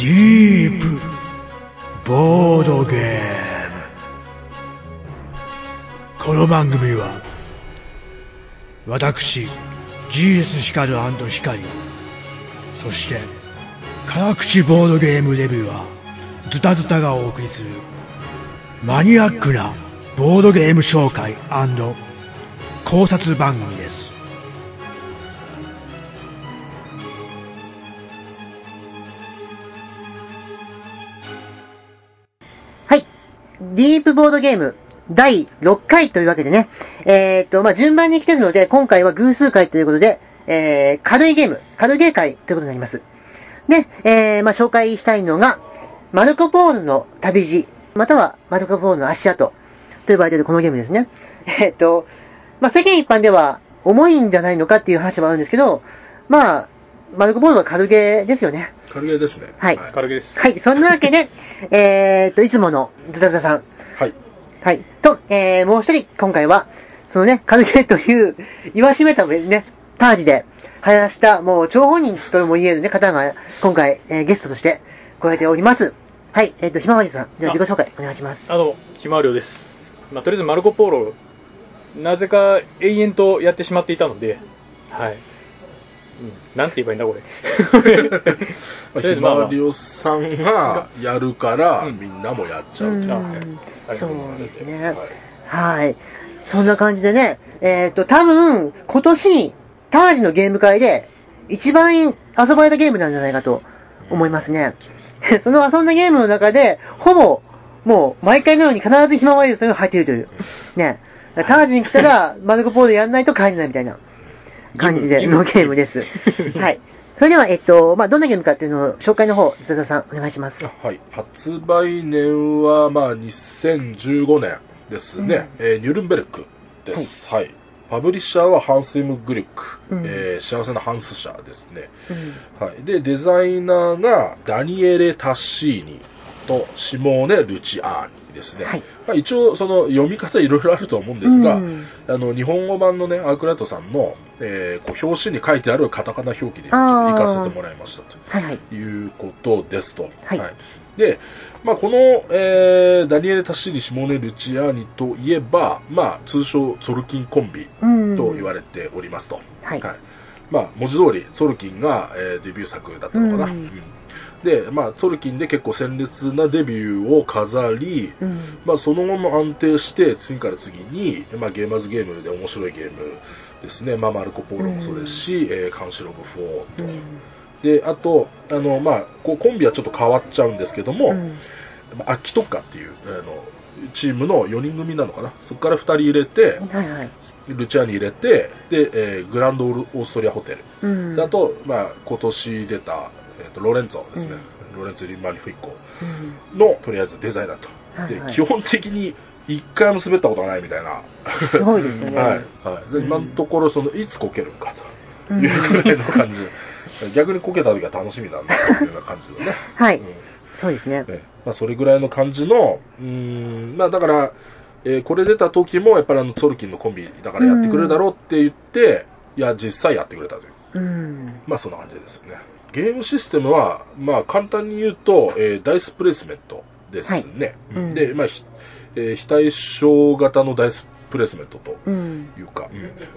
ディープボードゲーム。この番組は私 GS ヒカルヒカリそして辛口ボードゲームレビューはズタズタがお送りするマニアックなボードゲーム紹介考察番組です。ディープボードゲーム第6回というわけでね、えーっと、まあ、順番に来てるので、今回は偶数回ということで、えー、軽いゲーム、軽いゲー会ということになります。で、えー、まあ、紹介したいのが、マルコポーロの旅路、またはマルコポーロの足跡と呼ばれているこのゲームですね。えーっと、まあ、世間一般では重いんじゃないのかっていう話もあるんですけど、まあ、マルコポーロは軽ゲーですよね。軽ゲーですね。はいはい。軽げです。はい、そんなわけで、えーっと、いつものズタズタさん、はい。はい。と、えー、もう一人、今回は、そのね、カルゲという、言わしめたね、タージで、流行らした、もう、張本人とも言えるね、方が、今回、えーゲストとして、来られております。はい、えっ、と、ひまわりさん、じゃああ自己紹介、お願いします。あの、ひまわりょうです。まあ、とりあえずマルコ・ポーロ、なぜか永遠とやってしまっていたので、はい。うん、なんて言えばいいんだ、これ。ひずまわりおさんがやるから、うんみんなもやっちゃうそうですね。はいはい。そんな感じでね、えっ、と、多分、今年、タージのゲーム会で、一番遊ばれたゲームなんじゃないかと思いますね。その遊んだゲームの中で、ほぼ、もう、毎回のように必ずひまわりさんが入っているという。ね。タージに来たら、マルコポールやんないと帰れないみたいな感じでのゲームです。はい。それでは、えっと、まあ、どんなゲームかっていうのを、紹介の方、津田さん、お願いします。はい。発売年は、まあ、2015年ですね。えーニュルンベルクです。はい。パブリッシャーはハンス・イム・グリュック、うんえー幸せなハンス社ですね。うん。はい。で、デザイナーがダニエレ・タッシーニとシモーネ・ルチアーニですね。はい。まあ、一応、その読み方いろいろあると思うんですが、うんあの、日本語版のね、アークライトさんの、えーこう表紙に書いてあるカタカナ表記でちょっとあー活かせてもらいましたと。はいはい。いうことですと。はいで、まあ、この、えーダニエル・タッシーリ・シモネ・ルチアーニといえば、まあ、通称ソルキンコンビうん。と言われておりますと。はい。まあ、文字通り、ソルキンが、えーデビュー作だったのかな。うんうんで、まあ、ソルキンで結構鮮烈なデビューを飾り、うん。まあ、その後も安定して、次から次に、まあ、ゲーマーズゲームで面白いゲームですね。まあ、マルコ・ポーロもそうですし、えーカンシログ4と。うん。で、あと、あの、まあ、こうコンビはちょっと変わっちゃうんですけども、うんまあアッキトッカっていう、あの、チームの4人組なのかな。そこから2人入れて、はいはい。ルチャーニ入れて、で、えーグランドオーストリアホテル。うん。であと、まあ、今年出た、えーとロレンツォですね。うんロレンツォ・リ・マリフィッコうん、の、とりあえずデザイナーと。で、はいはい基本的に1回も滑ったことがないみたいな。すごいですよね。はい。はい。で、うん今のところ、その、いつこけるかとうんいうぐらいの感じ。逆にこけた時は楽しみなんだというような感じのね。はいうん。そうですね。ねまあ、それぐらいの感じの、うーん、まあだから、えーこれ出た時も、やっぱりあの、ソルキンのコンビだからやってくれるだろうって言って、いや、実際やってくれたという。うん。まあそんな感じですよね。ゲームシステムは、まあ簡単に言うと、えーダイスプレイスメントですね。はいうんで、まあ、ひえー非対称型のダイスプレイスメントとうん。いうか、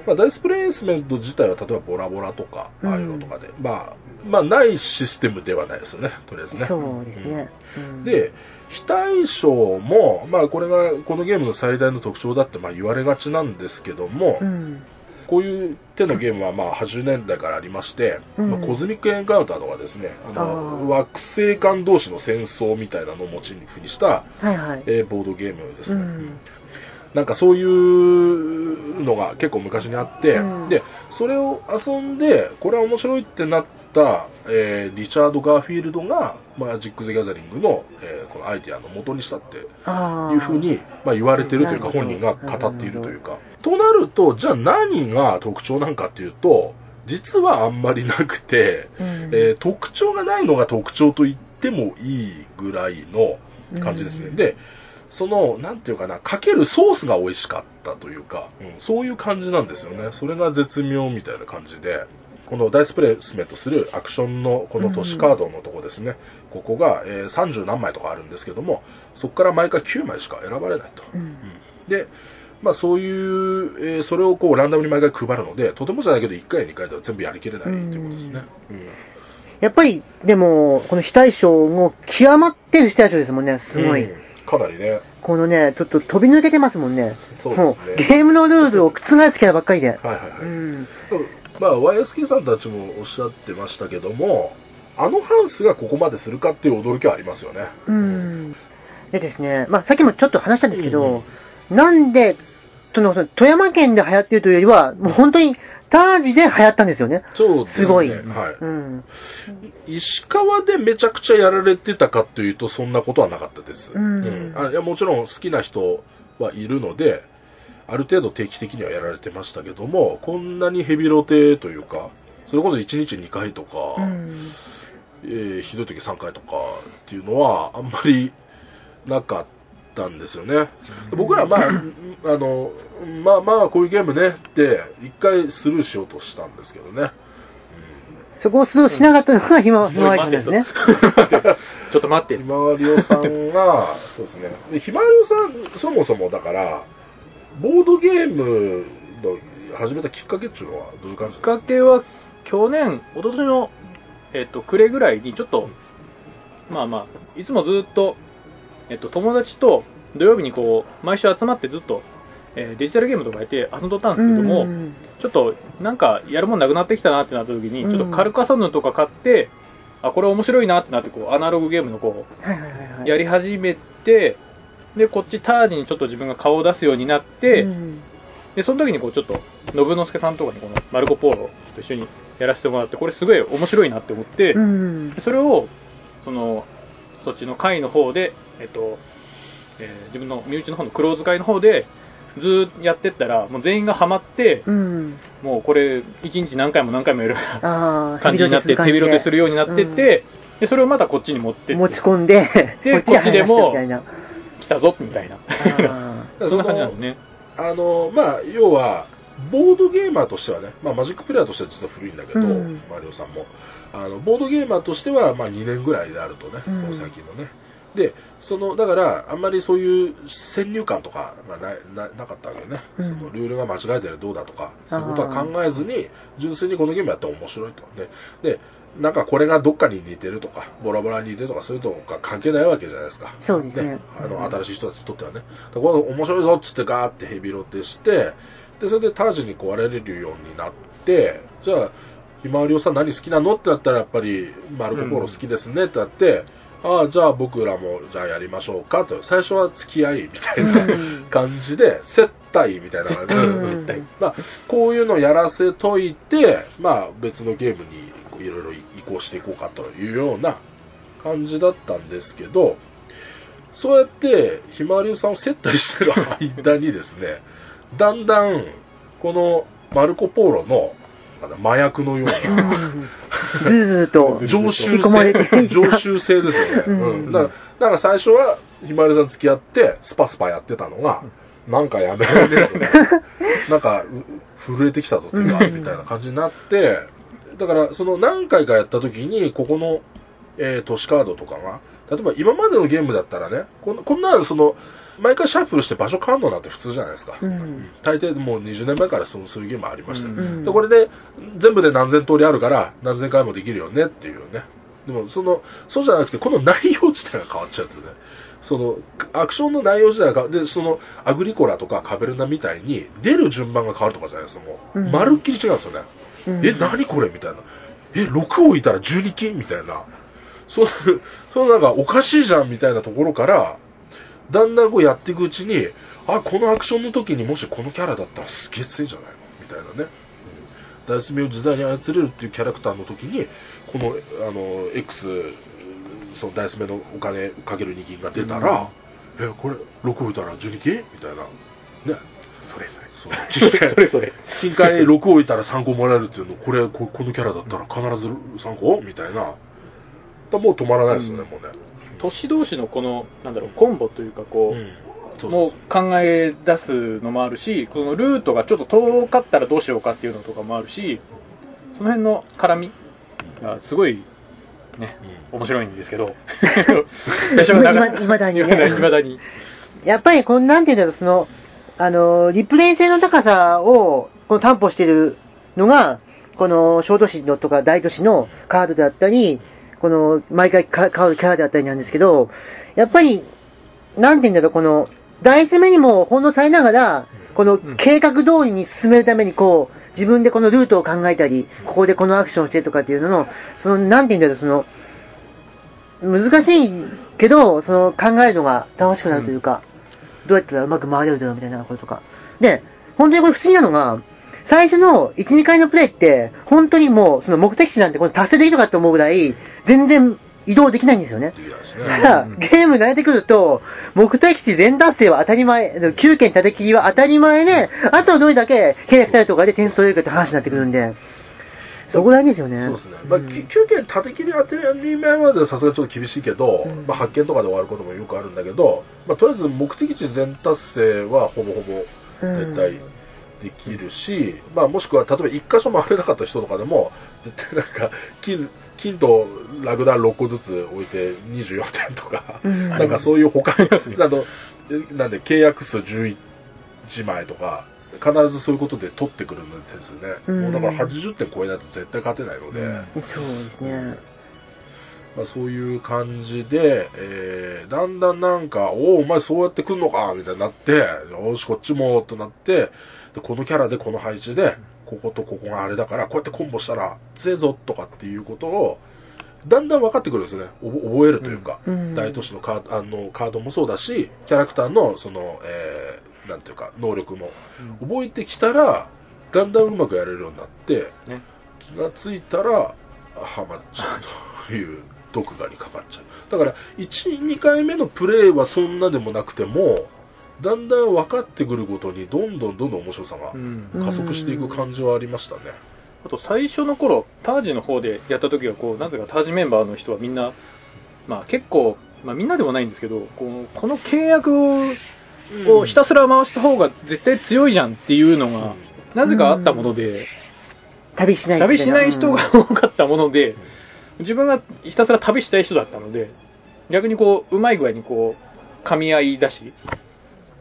まあ、ダイスプレイスメント自体は例えばボラボラとか、うんああいうのとかで、まあ、まあないシステムではないですよね、とりあえずね。そうですね。うん、で、非対称も、まあこれがこのゲームの最大の特徴だってまあ言われがちなんですけども、うん。こういう手のゲームはまあ80年代からありまして、うんまあ、コズミックエンカウンターとかですね、ああのー惑星間同士の戦争みたいなのをモチーフにした、はいはい。えーボードゲームですね。うん。なんかそういうのが結構昔にあって、うんで、それを遊んで、これは面白いってなった、えーリチャード・ガーフィールドが、マジック・ザ・ギャザリングの、えーこのアイディアの元にしたって。いうふうに、まあ、言われてるというか、本人が語っているというか。となると、じゃあ何が特徴なんかっていうと、実はあんまりなくて、うん、えー特徴がないのが特徴と言ってもいいぐらいの感じですね。うんで、その、なんていうかな、かけるソースが美味しかったというか、うんそういう感じなんですよね。それが絶妙みたいな感じで、このダイスプレイスメントするアクションのこの都市カードのとこですね、ここが、えー30何枚とかあるんですけども、そこから毎回9枚しか選ばれないと。うんうんで、まあそういう、えーそれをこうランダムに毎回配るので、とてもじゃないけど1回や2回では全部やりきれないということですね。うんやっぱり、でも、この非対称も極まってる非対称ですもんね、すごい。うんかなりね、このね、ちょっと飛び抜けてますもんね。そうですね。ゲームのルールを覆すキャラばっかりで。はいはいはい。うん。まあ、YSK さんたちもおっしゃってましたけども、あのハンスがここまでするかっていう驚きはありますよね。うん。でですね、まあ、さっきもちょっと話したんですけど、なんで、その、富山県で流行ってるというよりは、もう本当に、タージで流行ったんですよね。そうですね。すごいはうん。い。石川でめちゃくちゃやられてたかというと、そんなことはなかったです。うんあいやもちろん好きな人はいるので、ある程度定期的にはやられてましたけども、こんなにヘビロテというか、それこそ1日2回とか、うん。えーひどい時3回とかっていうのはあんまりなかったんですよね。僕らはまあ、あの、まあまあこういうゲームねって一回スルーしようとしたんですけどね。そこをスルーしなかったのが今、ひまわりさんですね。ちょっと待ってひ。まわりおさんが、そうですね。でひまわりおさん、そもそもだから、ボードゲームの始めたきっかけっていうのはどういう感じきっかけは去年、一昨年の、えっと、暮れぐらいにちょっと、まあまあ、いつもずっと、えっと、友達と土曜日にこう、毎週集まってずっと、えーデジタルゲームとかやって遊んどったんですけども、うんちょっとなんかやるもんなくなってきたなってなった時に、うんちょっとカルカソンヌとか買って、あ、これ面白いなってなって、こう、アナログゲームのこう、い。やり始めて、で、こっちタージにちょっと自分が顔を出すようになって、うんで、その時にこうちょっと、信之助さんとかにこのマルコ・ポーロと一緒にやらせてもらって、これすごい面白いなって思って。それを、その、そっちの会の方で、えっと、えー自分の身内の方のクローズ会の方で、ずーっとやってったら、もう全員がハマって、うん。もうこれ、一日何回も何回もやる感じになって、手広手するようになってって、で、それをまたこっちに持ってって、持ち込んで、で こっちで流行らせてみたいな。来たぞ、みたいな。あそんな感じなんですね。あの、まあ、要は、ボードゲーマーとしてはね、まあ、マジックプレイヤーとしては実は古いんだけど、うんマリオさんも。あの、ボードゲーマーとしては、まあ、2年ぐらいであるとね、うんこの最近のね。で、その、だから、あんまりそういう先入観とかがなななかったわけね。うんそのルールが間違えてるどうだとか、そういうことは考えずに、純粋にこのゲームやって面白いと。で、で、なんかこれがどっかに似てるとか、ボラボラに似てるとか、そういうとか関係ないわけじゃないですか。そうですねあの、新しい人たちにとってはね。これ面白いぞっつってガーってヘビロテして、で、それでタージにこう割れるようになって、じゃあ、ひまわりおさん何好きなのってなったらやっぱり、マルコ・ポロ好きですねってなって、ああ、じゃあ僕らもじゃあやりましょうかと。最初は付き合いみたいなうん。感じで、接待みたいな。感じで、まあ、こういうのやらせといて、まあ別のゲームにいろいろ移行していこうかというような感じだったんですけど、そうやってひまわりさんを接待してる間にですね、だんだんこのマルコ・ポーロのな麻薬のようーな、うんずーずーと。常習性、た常習性ですよね。うんうん。だから、なんか最初は、ひまわりさん付き合って、スパスパやってたのが、なんかやめられねえぞ。なんか、う震えてきたぞ、手が、みたいな感じになって、だから、その何回かやった時に、ここの、えー都市カードとかが、例えば今までのゲームだったらね、こんこんな、その、毎回シャッフルして場所変わるのなんて普通じゃないですか。うん。大抵もう20年前からそのそういうゲームありました。よ、うん。でこれで全部で何千通りあるから何千回もできるよねっていうね。でもそのそうじゃなくてこの内容自体が変わっちゃってね。そのアクションの内容自体がでそのアグリコラとかカベルナみたいに出る順番が変わるとかじゃないですかもう、うん。まるっきり違うんですよね、うん。え何これみたいな。え6置いたら12金みたいな。そう そうなんかおかしいじゃんみたいなところからだんだんこうやっていくうちに、あ、このアクションの時にもしこのキャラだったらすげえ強いんじゃないの？みたいなね。うん、ダイス目を自在に操れるっていうキャラクターの時に、この、あの、X、そのダイス目のお金かける2金が出たら、え、これ6置いたら12金みたいな。ね。それそれ。そう金そ塊れそれ。金塊6置いたら3個もらえるっていうの、これ、ここのキャラだったら必ず3個？みたいな。だもう止まらないですよね、うんもうね。都市同士のこの、なんだろう、コンボというかこう、うんそうそうもう考え出すのもあるし、このルートがちょっと遠かったらどうしようかっていうのとかもあるし、そその辺の絡みがすごい、ね、面白いんですけど、いまだにね。いまだに。やっぱり、この、なんていうんだろう、その、あの、リプレイ性の高さを、この担保してるのが、この小都市のとか大都市のカードであったり、この毎回か変わるキャラであったりなんですけど、やっぱり、なんていうんだろう、この、ダイス目にも翻弄されながら、この計画通りに進めるためにこう、自分でこのルートを考えたり、ここでこのアクションをしてとかっていうのの、その、なんていうんだろう、その、難しいけど、その考えるのが楽しくなるというか、どうやったらうまく回れるだろうみたいなこととか。で、本当にこれ不思議なのが、最初の1、2回のプレイって、本当にもう、その目的地なんてこれ達成できるのかと思うぐらい、全然移動できないんですよね。ゲーム慣れてくると、目的地全達成は当たり前、9件叩き切りは当たり前で、あとはどれだけ契約体とかで点数取れるかって話になってくるんで、そこ大事ですよね。そうですね。まあ、休憩立て切り当てり前まではさすがにちょっと厳しいけど、うんまあ、発見とかで終わることもよくあるんだけど、まあ、とりあえず目的地全達成はほぼほぼうん大体できるし、まあ、もしくは例えば1箇所回れなかった人とかでも、絶対なんか、金、金とラグダン6個ずつ置いて24点とか、うん。なんかそういう他に、あの、えなんで契約数11枚とか、必ずそういうことで取ってくるんですね。うん。もうだから80点超えないと絶対勝てないので、うん。そうですね。まあ、そういう感じで、えー、だんだんなんか、おお、お前そうやって来んのかみたいになって、よし、こっちも、となって、で、このキャラでこの配置で、こことここがあれだから、こうやってコンボしたら、強えぞ、とかっていうことを、だんだん分かってくるんですね。覚えるというか、うん大都市のカードあのカードもそうだし、キャラクターの、その、えー、なんていうか、能力も覚えてきたら、だんだんうまくやれるようになって、ね気がついたら、ハマっちゃうという、毒牙にかかっちゃう。だから、1、2回目のプレイはそんなでもなくても、だんだん分かってくるごとに、どんどんどんどん面白さが加速していく感じはありましたね。あと最初の頃、タージの方でやった時は、こう、なぜかタージメンバーの人はみんな、まあ結構、まあみんなでもないんですけど、こうこの契約ををひたすら回した方が絶対強いじゃんっていうのが、なぜかあったもので、旅しない旅しない人がうん多かったもので、自分がひたすら旅したい人だったので、逆にこう、うまい具合にこう、噛み合いだし、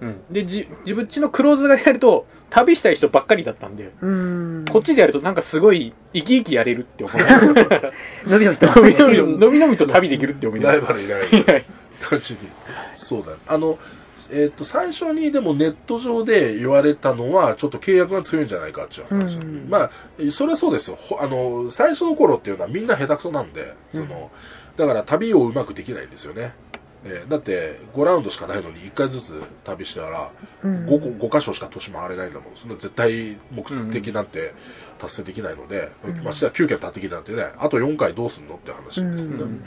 うん。で、じ自分ちのクローズがやると、旅したい人ばっかりだったんで、うん。こっちでやるとなんかすごい生き生きやれるって思う。のびのびと。のびのびと、のびのびと旅できるって思いなライバルいないいない感じに。そうだね。あの、えっ、と、最初にでもネット上で言われたのは、ちょっと契約が強いんじゃないかっていう話。うんまあ、それはそうですよ。ほあの、最初の頃っていうのはみんな下手くそなんで、その、だから旅をうまくできないんですよね。えーだって、5ラウンドしかないのに1回ずつ旅したら、うん。5, 個5箇所しか都市回れないんだもん。そんな絶対目的なんて達成できないので、うん。ましてや9件立てきりなんてね、あと4回どうすんのって話ですよね。うん。うん。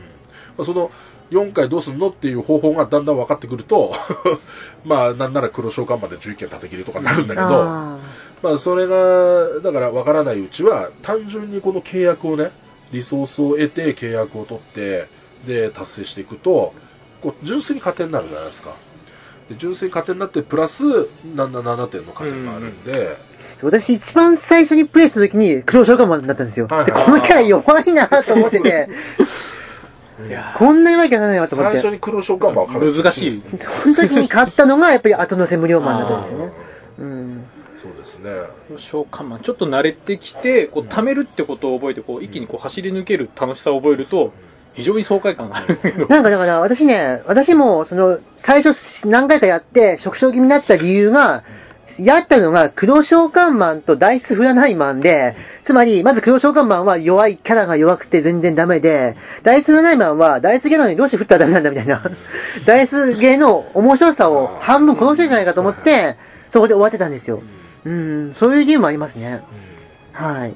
まあ、その4回どうすんのっていう方法がだんだん分かってくると、まあ、なんなら黒召喚まで11件立て切りとかになるんだけど、あまあ、それが、だから分からないうちは、単純にこの契約をね、リソースを得て契約を取って、で、達成していくと、こう純粋に加点になるじゃないですか。で純粋に加点になって、プラス7 7点の加点があるんで、ー私一番最初にプレイした時に黒召喚マンになったんですよ。はいはいでこのキャラ弱いなと思ってて、う んいやこんな弱いキャラないなと思って。最初に黒召喚マンはかなり難しいその時に買ったのがやっぱり後乗せ無料マンだったんですよね。うん。そうですね。召喚マン、ちょっと慣れてきて、こう、貯めるってことを覚えて、こう、一気にこう、走り抜ける楽しさを覚えると、非常に爽快感があるんですけど。なんかだから私ね、私もその最初何回かやって食傷気味になった理由が、やったのが黒召喚マンとダイス振らないマンで、つまり、まず黒召喚マンは弱い、キャラが弱くて全然ダメで、ダイス振らないマンはダイスゲーなのにどうして振ったらダメなんだみたいな、ダイスゲーの面白さを半分殺してるんじゃないかと思って、そこで終わってたんですよ。うん、そういう理由もありますね。はい。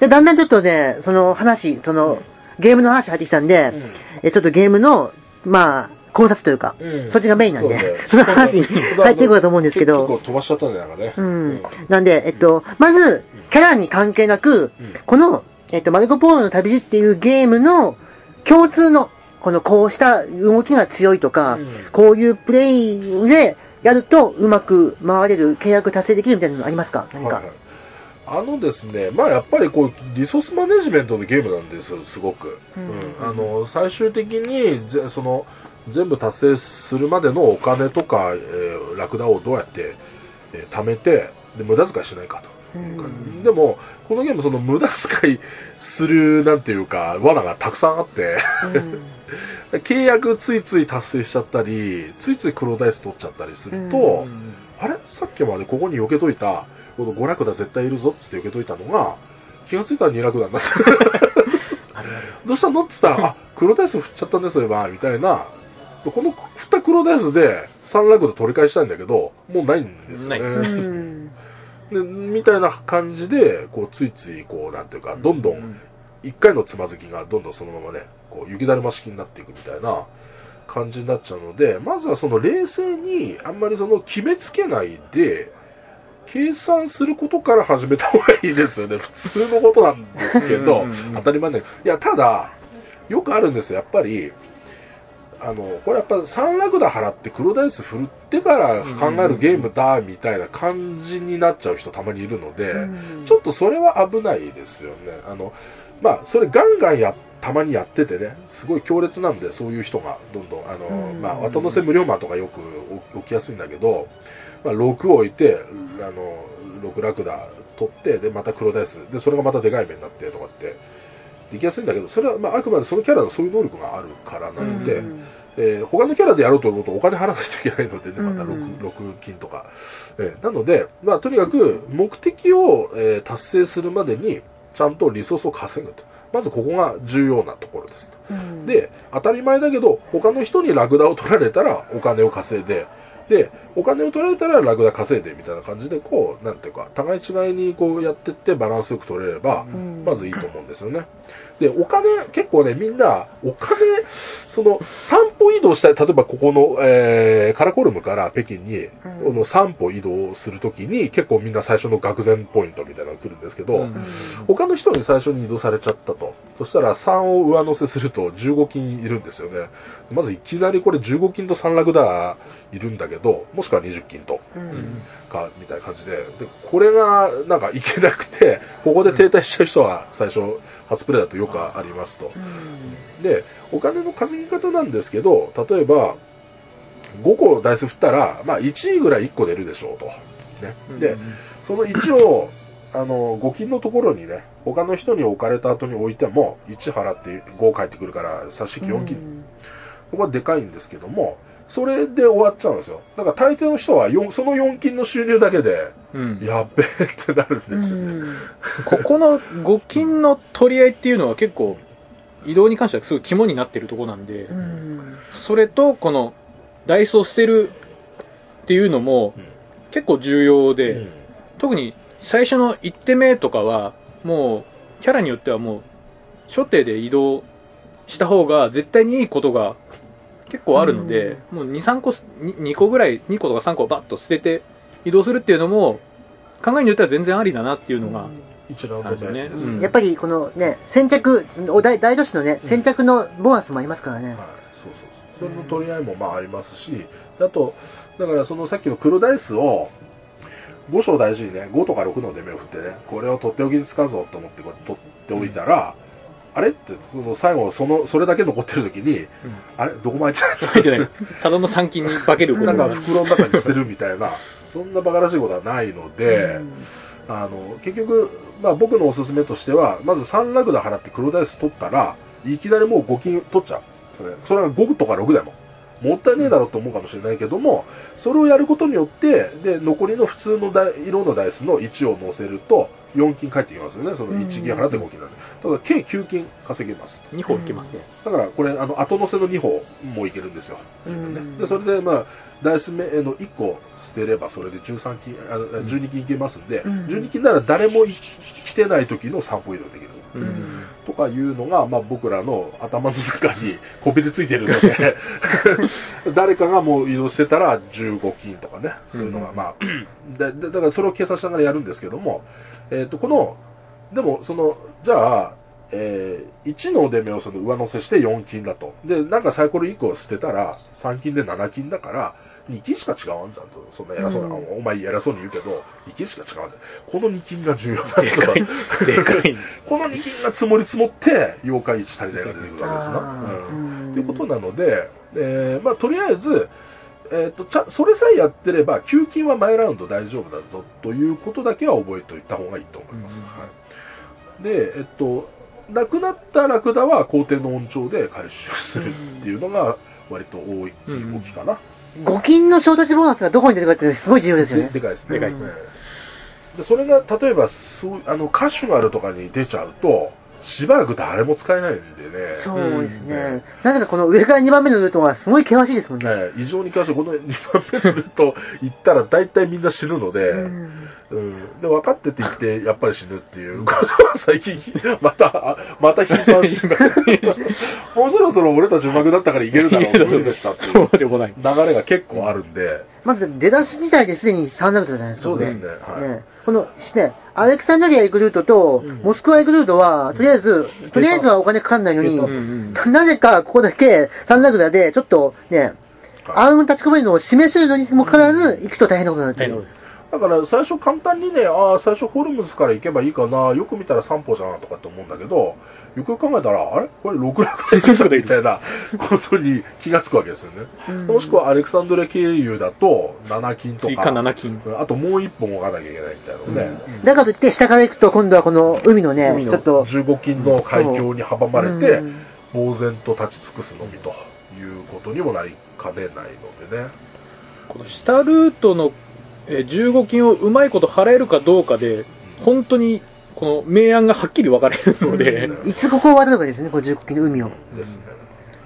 で、だんだんちょっとね、その話、その、ゲームの話入ってきたんで、うん。え、ちょっとゲームの、まあ、考察というか、うん。そっちがメインなんで、そ の話に 入っていこうかと思うんですけど、結構飛ばしちゃったんだよね。うん。なんで、えっと、まず、キャラに関係なく、この、えっと、マルコポーロの旅路っていうゲームの共通の、このこうした動きが強いとか、うん。こういうプレイでやるとうまく回れる、契約達成できるみたいなのありますか？何か。はいはいあのですね、まあやっぱりこう、リソースマネジメントのゲームなんですよ、すごく。ううん。ん。あの、最終的に、ぜその、全部達成するまでのお金とか、えーラクダをどうやって、えー貯めて、で、無駄遣いしないかと。うん。でも、このゲームその無駄遣いする、なんていうか、罠がたくさんあって、契約ついつい達成しちゃったり、ついつい黒ダイス取っちゃったりすると、うん。あれ？さっきまでここに避けといた、この5ラクダ絶対いるぞっつって避けといたのが、気がついたら2ラクダになって る。あれあれ。どうしたの？って言ったら、あ、黒ダイス振っちゃったね、そういえば、みたいな。この振った黒ダイスで3ラクダ取り返したいんだけど、もうないんですよね。でみたいな感じで、こう、ついつい、こう、なんていうか、どんどん、1回のつまずきがどんどんそのままね、こう、雪だるま式になっていくみたいな感じになっちゃうので、まずはその冷静に、あんまりその決めつけないで、計算することから始めた方がいいですよね。普通のことなんですけどうんうんうん、当たり前だけど。いや、ただ、よくあるんですよ。やっぱり、あの、これやっぱ3ラクダ払って黒ダイス振ってから考えるゲームだ、みたいな感じになっちゃう人たまにいるので、ちょっとそれは危ないですよね。あの、まあ、それガンガンや、たまにやっててね、すごい強烈なんで、そういう人がどんどん、あの、うんまあ、渡乗せ無料マンとかよく起きやすいんだけど、まあ、6置いて、あの、6ラクダ取って、で、また黒ダイス、で、それがまたでかい目になってとかって、できやすいんだけど、それは、まあ、あくまでそのキャラのそういう能力があるからなので、うんえー他のキャラでやろうと思うとお金払わないといけないのでね、またうん 6, 6金とか。えーなので、まあ、とにかく目的を、えー達成するまでにちゃんとリソースを稼ぐと。まずここが重要なところですと。うんで、当たり前だけど、他の人にラクダを取られたらお金を稼いで、で、お金を取られたらラクダ稼いでみたいな感じで、こう、なんていうか、互い違いにこうやってってバランスよく取れれば、うんまずいいと思うんですよね。で、お金、結構ね、みんな、お金、その、散歩移動したい、例えばここの、えー、カラコルムから北京に、うんこの散歩移動するときに、結構みんな最初の愕然ポイントみたいなのが来るんですけど、うん他の人に最初に移動されちゃったと。そしたら3を上乗せすると15金いるんですよね。まずいきなりこれ15金と3ラクダいるんだけど、もしくは20金と。か、みたいな感じで。で、これが、なんかいけなくて、ここで停滞しちゃう人は最初、初プレイだとよくありますと。うんで、お金の稼ぎ方なんですけど、例えば、5個ダイス振ったら、まあ1位ぐらい1個出るでしょうと。ね。で、その1を、あの、5金のところにね、他の人に置かれた後に置いても、1払って5返ってくるから、差し引き4金。ここはでかいんですけども、それで終わっちゃうんですよ。だから大抵の人はその4金の収入だけで、うん。やっべえってなるんうですよね。ん。ここの5金の取り合いっていうのは結構、移動に関してはすごい肝になってるところなんで、うん。それとこのダイスを捨てるっていうのも結構重要で、うん。特に最初の1手目とかは、もう、キャラによってはもう、初手で移動した方が絶対にいいことが結構あるので、もう2、3個、2, 2個ぐらい、2個とか3個バッと捨てて移動するっていうのも、考えによっては全然ありだなっていうのが、一ラウンド目です。うんやっぱりこのね、先着、お大大都市のね、うん先着のボーナスもありますからね。はい、そうそうそう。それの取り合いもまあありますし、あと、だからそのさっきの黒ダイスを、5章大事にね、5とか6の出目を振ってね、これを取っておきに使うぞと思ってこう取っておいたら、あれって、その最後、その、それだけ残ってる時に、あれどこまで行っちゃ入ってない。ただの3金に化けることなんかが。袋の中に捨てるみたいな、そんな馬鹿らしいことはないので、あの、結局、まあ僕のおすすめとしては、まず3ラクダ払って黒ダイス取ったら、いきなりもう5金取っちゃう。それそれが5とか6でも。もったいねえだろうと思うかもしれないけども、それをやることによって、で、残りの普通の色のダイスの1を乗せると、4金返ってきますよね。その1金払って5金なんで。だから計9金稼げます。2本いけますね。だからこれ、あの、後乗せの2歩もいけるんですよ。自分ねうんで、それで、まあ、ダイス目の1個捨てれば、それで13金、あの12金いけますんで、うん12金なら誰もい来てない時の散歩移動できる。うん。とかいうのが、まあ僕らの頭の中にこびりついてるので、誰かがもう移動してたら15金とかね、そういうのが、うんまあ、だだだからそれを計算しながらやるんですけども、えっ、と、この、でも、その、じゃあ、えー1の出目をその上乗せして4金だと。で、なんかサイコロ1個捨てたら3金で7金だから、2金しか違わんじゃんと。そんな偉そうな、うんお前偉そうに言うけど、2金しか違わんじゃん。この2金が重要なんですよ。でかい。この2金が積もり積もって、妖怪一足りないが出てくるわけですな。あーうんということなので、えーまあ、とりあえず、えー、とちゃそれさえやってれば、給金は毎ラウンド大丈夫だぞということだけは覚えておいた方がいいと思います。うんはい、で、えっと、亡くなったラクダは皇帝の恩寵で回収するっていうのが割と大きい動きかな。5金の衝突ボーナスがどこに出てくるかってすごい重要ですよね。ででかいですね。でかいですねでそれが例えばそうあのカシュマルとかに出ちゃうと、しばらく誰も使えないんでね。そうですうんね。なぜかこの上から2番目のルートはすごい険しいですもんね。ね、異常に関してこの2番目のルート行ったら大体みんな死ぬので、ううん。んで分かってて言ってやっぱり死ぬっていう。ことは最近またあまた頻繁しもうそろそろ俺たちうまくなったからいけるだろう。無理でしたっていそう。流れが結構あるんで、まず出だし自体ですでに3ラウンドじゃないですか。そうですね、こはい。れね。この、ね、アレクサンドリア行くルートと、うん。モスクワ行くルートは、とりあえず、とりあえずはお金かかんないのに、うんうん。なぜかここだけ3ラクダで、ちょっとね、暗雲立ち込めるのを示せるのにもかかわらず、行くと大変なことになってる大変なこ。だから最初簡単にね、ああ、最初ホルムズから行けばいいかな、よく見たら散歩じゃんとかって思うんだけど、よくよく考えたら、あれ？これ6楽で行くみたいなことに気がつくわけですよね。うんもしくはアレクサンドレ経由だと、7金とか、7金。あともう1本置かなきゃいけないみたいなのね、だからといって、下から行くと、今度はこの海のね、のちょっと、15金の海峡に阻まれてう、ん呆然と立ち尽くすのみということにもなりかねないのでね。この下ルートのえー15金をうまいこと払えるかどうかで、本当にこの明暗がはっきり分かれるので、いつここを渡るかですね、この15機の海を。ですね。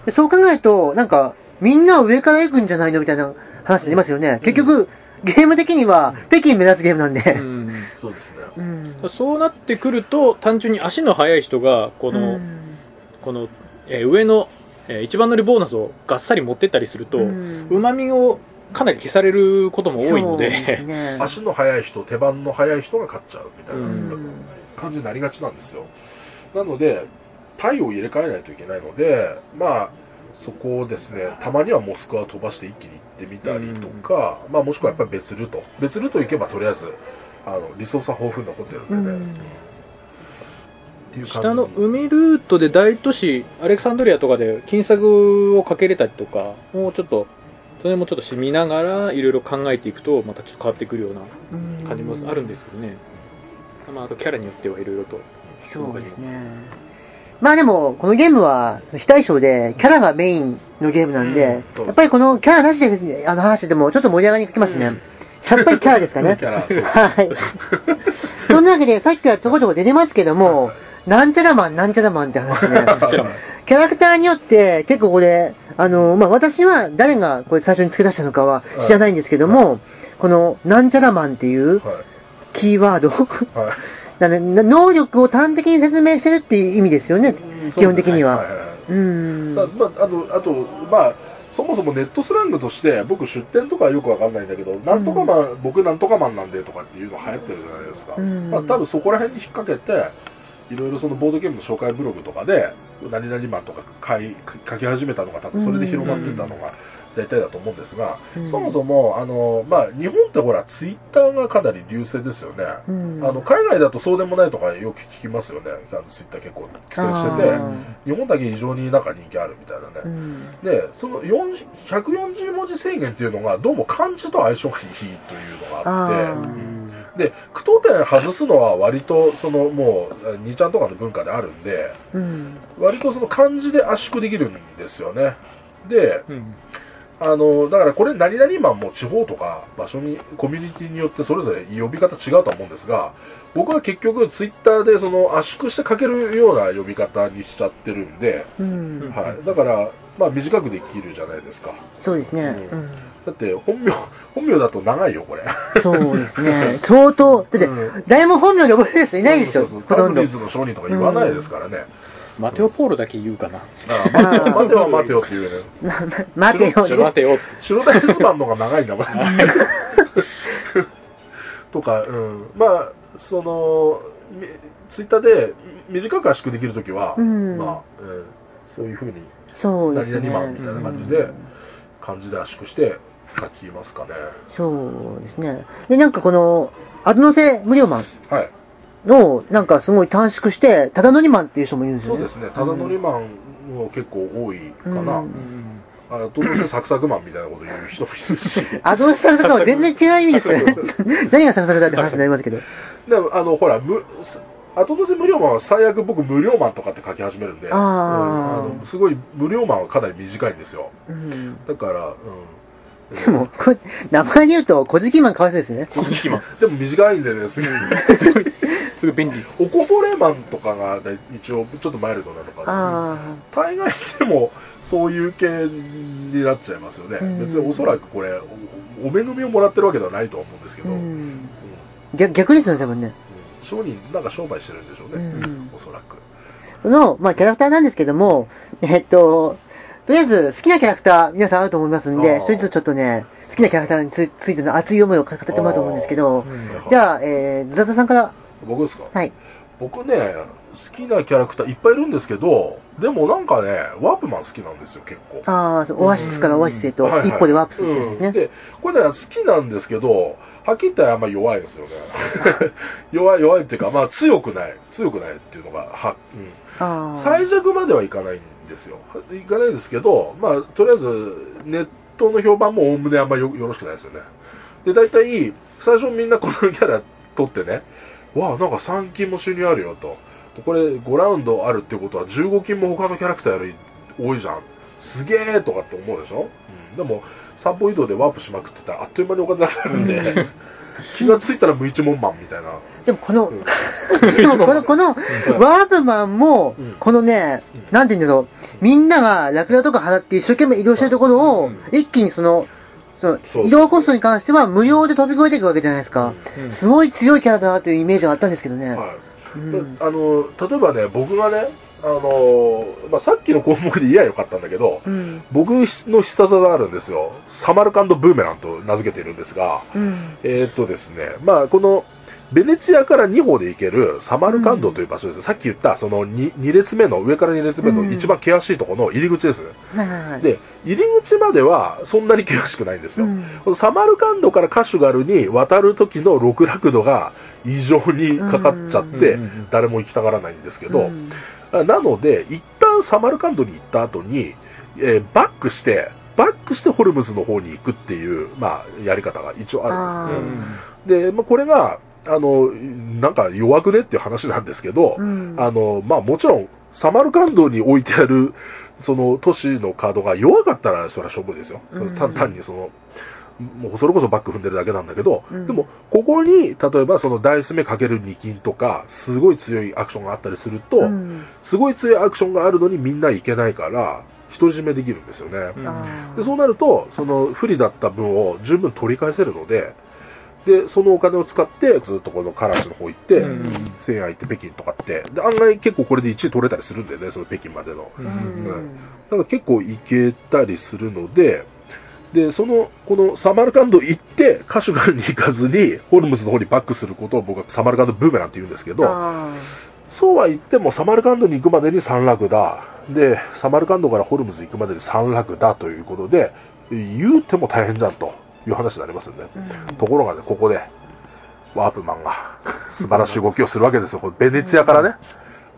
でそう考えると、なんか、みんな上から行くんじゃないのみたいな話になりますよね。結局、ゲーム的には、北京目立つゲームなんで。うんそうですね。うんそうなってくると、単純に足の速い人が、この、うんこの、えー上の、えー一番乗りボーナスをがっさり持ってったりすると、うんうまみをかなり消されることも多いのそうでね。足の速い人、手番の速い人が勝っちゃうみたいなうん感じになりがちなんですよ。なので、体を入れ替えないといけないので、まあ、そこをですね、たまにはモスクワを飛ばして一気に行ってみたりとか、まあもしくはやっぱり別ルート。別ルート行けばとりあえず、あの、リソースは豊富に残ってるんでね。うんっていう感じに下の海ルートで大都市、アレクサンドリアとかで金策をかけれたりとか、もうちょっと、それもちょっとしみながら、いろいろ考えていくと、またちょっと変わってくるような感じもあるんですけどね。まあ、あとキャラによってはいろいろと。そうですね。まあでも、このゲームは非対称で、キャラがメインのゲームなんで、うんやっぱりこのキャラなしでですね、あの話でもちょっと盛り上がりにかけますね。うんやっぱりキャラですかね。キャラそうはい。そんなわけで、さっきからちょこちょこ出てますけども、なんちゃらマン、なんちゃらマンって話ね。キャラクターによって結構これ、あの、まあ、私は誰がこれ最初に付け出したのかは知らないんですけども、このなんちゃらマンっていうはい。キーワード、はい。能力を端的に説明してるっていう意味ですよね、基本的には。いいはいうーん。だまあ、あと、あと、まあ、そもそもネットスラングとして、僕出店とかはよくわかんないんだけど、なんとかマン、僕なんとかマンなんでとかっていうの流行ってるじゃないですか。うんまあ、多分そこら辺に引っ掛けて、いろいろそのボードゲームの紹介ブログとかで、何々マンとか書い書き始めたのが多分それで広まってたのが大体だと思うんですが、うんそもそも、あの、まあ、日本ってほら、ツイッターがかなり流星ですよね。うん。あの、海外だとそうでもないとかよく聞きますよね。あのツイッター結構規制してて。あ、日本だけ異常になんか人気あるみたいなね。うん。で、その40 140文字制限っていうのが、どうも漢字と相性がいいというのがあって、あで、句読点外すのは割と、そのもう、2ちゃんとかの文化であるんで、うん。割とその漢字で圧縮できるんですよね。で、うん。あの、だからこれ何々マンも地方とか場所に、コミュニティによってそれぞれ呼び方違うと思うんですが、僕は結局ツイッターでその圧縮して書けるような呼び方にしちゃってるんで、うん。はい。だから、まあ短くできるじゃないですか。そうですね。ううんん。だって本名、本名だと長いよ、これ。そうですね。相当、だってうん、誰も本名で覚えてる人いないでしょ、そうそうそうほとんどタブリ。ーズの商人とか言わないですからね。マテオ・ポールだけ言うかな。ああ待てよ、待てよ、待てよっていうね。ま待てよ白ね。待てよ。白大スパンの方が長いんだもん。とか、うん。まあ、その、みツイッターで短く圧縮できるときは、うんまあ、うんそういうふうにそうですね。何々マンみたいな感じで漢字で圧縮してが聞きますかね。そうですね。で、なんかこの、アドノセ無料マンはい。の、なんかすごい短縮して、ただ乗りマンっていう人もいるんですよね。そうですね。ただ乗りマンも結構多いかな。うんあどうせサクサクマンみたいなこと言う人もいるし。アドノセさんとは全然違う意味ですよね。何がサクサクだって話になりますけど。でも、あの、ほら、む、す後乗せ無料マンは最悪僕無料マンとかって書き始めるんで、あーうんあのすごい無料マンはかなり短いんですよ。うんだから、うん。でも、これ、名前で言うと、小敷マンかわいそうですね。小敷マン。でも短いんでね、すぐ。すごい便利。おこぼれマンとかが一応ちょっとマイルドなのかな。あ大概でもそういう系になっちゃいますよね。うん別におそらくこれ、おお恵みをもらってるわけではないと思うんですけあ。ど。逆逆ですよね、多分ね。商人、なんか商売してるんでしょうね。うんおそらく。その、まあ、キャラクターなんですけども、えっと、とりあえず好きなキャラクター、皆さんあると思いますんで、一人ずつちょっとね、好きなキャラクターにつついての熱い思いを語ってもらうと思うんですけど、じあ、ゃあ、えー、ズザザさんから、僕ですか？はい。僕ね、好きなキャラクターいっぱいいるんですけど、でもなんかね、ワープマン好きなんですよ、結構。ああ、オアシスからオアシスへと一歩でワープするってですね。うんで、これね、好きなんですけど、はっきり言ったらあんま弱いですよね。弱い、弱いっていうか、まあ強くない。強くないっていうのが、は、うん。最弱まではいかないんですよ。いかないんですけど、まあ、とりあえず、ネットの評判もおおむねあんまよよろしくないですよね。で、大体、最初みんなこのキャラ取ってね、わあ、なんか3金も収入あるよと。これ5ラウンドあるってことは15金も他のキャラクターより多いじゃん。すげえとかって思うでしょ、うん、でも、散歩移動でワープしまくってたらあっという間にお金なくなるんで、うん気がついたら無一文マンみたいな。でもこの、うん。で もこの、この、ワープマンもうん、このねうん、なんて言うんだろう、みんながラクダとか払って一生懸命移動してるところをうん、一気にその、その移動コストに関しては無料で飛び越えていくわけじゃないですか。うん。すごい強いキャラだなっていうイメージがあったんですけどね。はい。うん。あの例えばね、僕がね、あのまあ、さっきの項目で言えばよかったんだけど、うん。僕の必殺技があるんですよ。サマルカンドブーメランと名付けているんですが、うん。えーっとですね、まあ、この、ベネチアから2歩で行けるサマルカンドという場所です。さっき言った、その 2, 2列目の、上から2列目のうん一番険しいところの入り口です。はいはいはい。で、入り口まではそんなに険しくないんですよ。うんこのサマルカンドからカシュガルに渡る時の極楽度が異常にかかっちゃってうんうんうん、誰も行きたがらないんですけど、うんなので、一旦サマルカンドに行った後に、えーバックして、バックしてホルムズの方に行くっていう、まあ、やり方が一応あるんですね。で、まあ、これが、あの、なんか弱くねっていう話なんですけど、うんあの、まあ、もちろん、サマルカンドに置いてある、その都市のカードが弱かったら、それはしょぼいですよ。その単単にその、もうそれこそバック踏んでるだけなんだけど、うん。でも、ここに、例えばそのダイス目かける2金とか、すごい強いアクションがあったりすると、うん。すごい強いアクションがあるのにみんないけないから、独り占めできるんですよね。うん。でそうなると、その不利だった分を十分取り返せるので、で、そのお金を使って、ずっとこのカラチの方行って、うん。うん西安行って北京とかって、で、案外結構これで1位取れたりするんだよね、その北京までの。ううん。んだから結構行けたりするので、で、その、このサマルカンド行って、カシュガルに行かずに、ホルムズの方にバックすることを僕はサマルカンドブーメランって言うんですけど、あそうは言ってもサマルカンドに行くまでに3落だ。で、サマルカンドからホルムズ行くまでに3落だということで、言うても大変じゃんという話になりますよね。ーうんところがね、ここで、ワープマンが素晴らしい動きをするわけですよ。これベネツィアからね。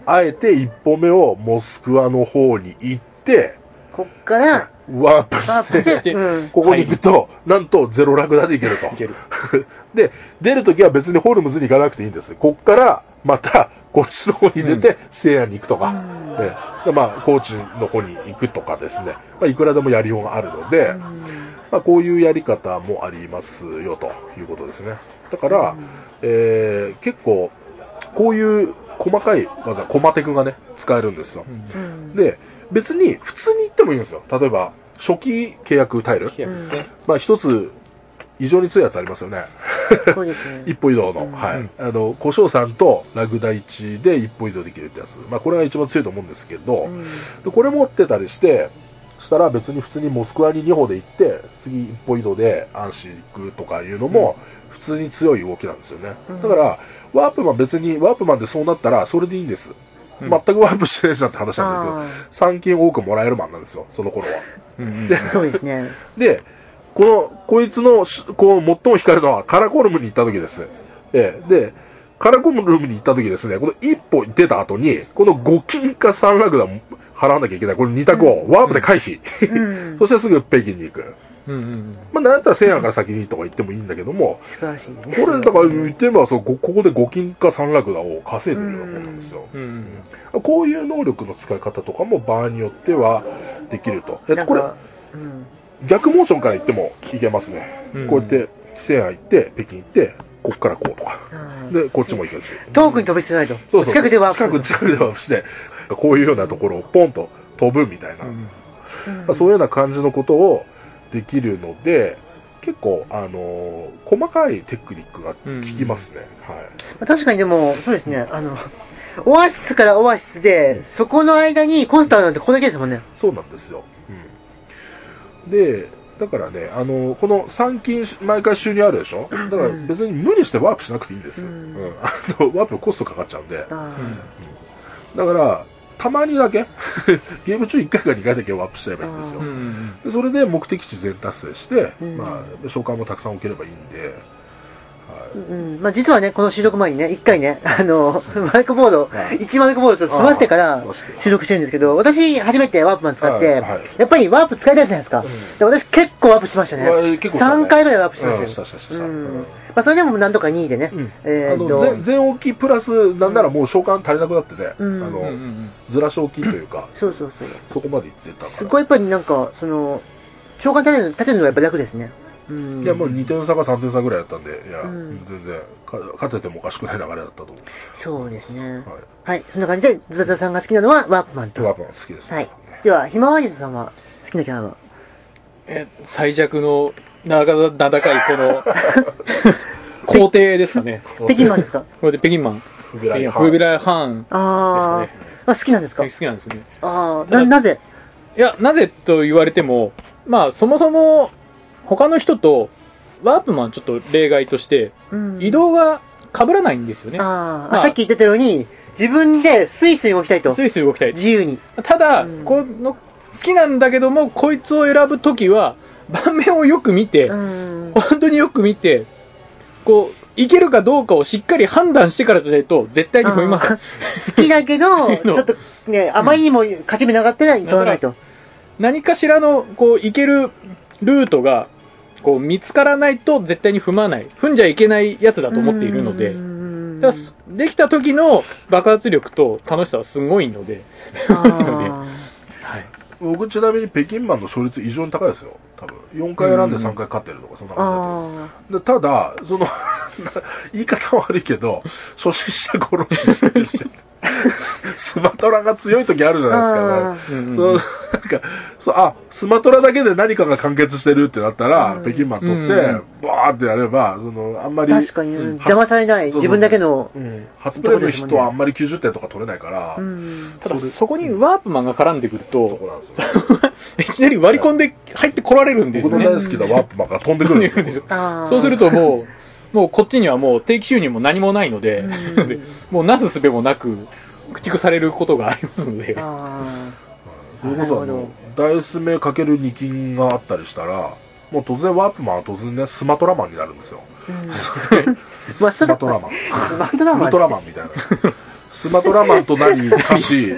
あえて一歩目をモスクワの方に行って、こっから、ワープして、ここに行くと、なんとゼロラクダで行けると。いける。で、出るときは別にホルムズに行かなくていいんです。こっから、また、こっちの方に出て、西安に行くとか、でまあ、高知の方に行くとかですね、まあ、いくらでもやりようがあるので、うんまあ、こういうやり方もありますよということですね。だから、えー結構、こういう細かい技、コマテクがね、使えるんですよ。うんで、別に普通に行ってもいいんですよ。例えば、初期契約タイル。うんまあ、一つ、異常に強いやつありますよね。そうですね。一歩移動の。うんはい。うんあの、古生さんとラグダ1で一歩移動できるってやつ。まあ、これが一番強いと思うんですけど、うんでこれ持ってたりして、したら別に普通にモスクワに2歩で行って、次一歩移動で安心行くとかいうのも、普通に強い動きなんですよね。うんだから、ワープマン別に、ワープマンでそうなったら、それでいいんです。うん全くワープしてないじゃんって話なんだけど、あ3金多くもらえるマンなんですよ、その頃は。うんうんーそうですね。で、この、こいつのし、こう、最も光るのはカラコルムに行った時です。ええで、カラコルムに行った時ですね、この一歩出た後に、この5金か3ラクダ払わなきゃいけない、この2択をワープで回避。うん そしてすぐ北京に行く。うんうんまあ、なんだったら西安から先にとか言ってもいいんだけども、素晴らしいね。これ、だから言ってみればそう、こここで5金か3ラクダを稼いでるようなもんなんですよ。うんうんこういう能力の使い方とかも場合によってはできると。えっと、これ、うん。逆モーションから言ってもいけますね。うんこうやって、西安行って、北京行って、こっからこうとか。うんで、こっちも行けるし。遠くに飛び捨てないと。そうそう。近くでは。近く、近くでワープして、こういうようなところをポンと飛ぶみたいな。うんうんまあそういうような感じのことをできるので、結構、あのー細かいテクニックが効きますね。はい。確かにでも、そうですね、あの、オアシスからオアシスで、そこの間にコンスタントなんてこれだけですもんね。そうなんですよ。うん、で、だからね、あの、この3金毎回収入あるでしょ？だから別に無理してワープしなくていいんです。ううんんあのワープコストかかっちゃうんで。あだから、たまにだけ、ゲーム中1回か2回だけワープしちゃえばいいんですよ。でそれで目的地全達成して、うんまあ、召喚もたくさん置ければいいんで、はいうん、まあ実はね、この収録前にね、一回ね、あの、マイクボード、はい。1マイクボードちょっと済ませてから収録してるんですけど、私初めてワープマン使って、はいはい。やっぱりワープ使いたいじゃないですか。うん。で私結構ワープしましたね。まあ結構したね。3回ぐらいワープしましたまあそれでもなんとか2位でね、うん。えーっと、あの全全置きプラス、なんならもう召喚足りなくなってて、うん。あのうんうんうんずらし置きというか、そうそうそう。そこまで行ってたから。すごいやっぱりなんか、その、召喚立てる立てるのがやっぱ楽ですね。うん。いや、もう2点差か3点差ぐらいだったんで、いや、うん全然か、勝ててもおかしくない流れだったと思う。そうですね。はい。はい。そんな感じで、ズザザさんが好きなのはワープマンと。ワープマン好きです、はい。では、ひまわりずさんは好きなキャラは？え最弱の名高名高いこの 皇帝ですかね。北京マンですか？これで北京マン。フビライハフービライハーンですかねあ、好きなんですか？好きなんですよね。あー、ただな、なぜ？いや、なぜと言われても、まあ、そもそも、他の人と、ワープマンちょっと例外として、うん移動が被らないんですよね。まあさっき言ってたように、自分でスイスイ動きたいと。スイスイ動きたい。自由に。ただ、うんこの、好きなんだけども、こいつを選ぶときは、盤面をよく見て、うん。本当によく見て、こう、いけるかどうかをしっかり判断してからじゃないと、絶対に踏みません好きだけど、ちょっとね、あまりにも勝ち目なかったら取らないと。何かしらの、こう、いけるルートが、こう、見つからないと絶対に踏まない。踏んじゃいけないやつだと思っているのでう、んだできた時の爆発力と楽しさはすごいので、あ はい。僕ちなみに北京マンの勝率異常に高いですよ。多分。4回選んで3回勝ってるとか、そんなー感じでただ、その、言い方悪いけど、初心者殺ししてるし、スマトラが強い時あるじゃー。ないですか。そうなんかそうあ、スマトラだけで何かが完結してるってなったら、うん北京マン取って、うんバーってやれば、その、あんまり、確かに、うん邪魔されない。自分だけの。うん初プレイの人はあんまり90点とか取れないから、うんただ、そこにワープマンが絡んでくると。いきなり割り込んで入ってこられるんですよね。僕の大好きなワープマンが飛んでくるんですよ。そうするともう、もうこっちにはもう定期収入も何もないので、うんで もうなすすべもなく、駆逐されることがありますので、あそれこそあの、ダイス目かける2金があったりしたら、もう突然ワープマンは突然ね、スマトラマンになるんですよ。ーうん スマトラマン。スマトラマン。ウルトラマンみたいな。スマトラマンとなり、かし、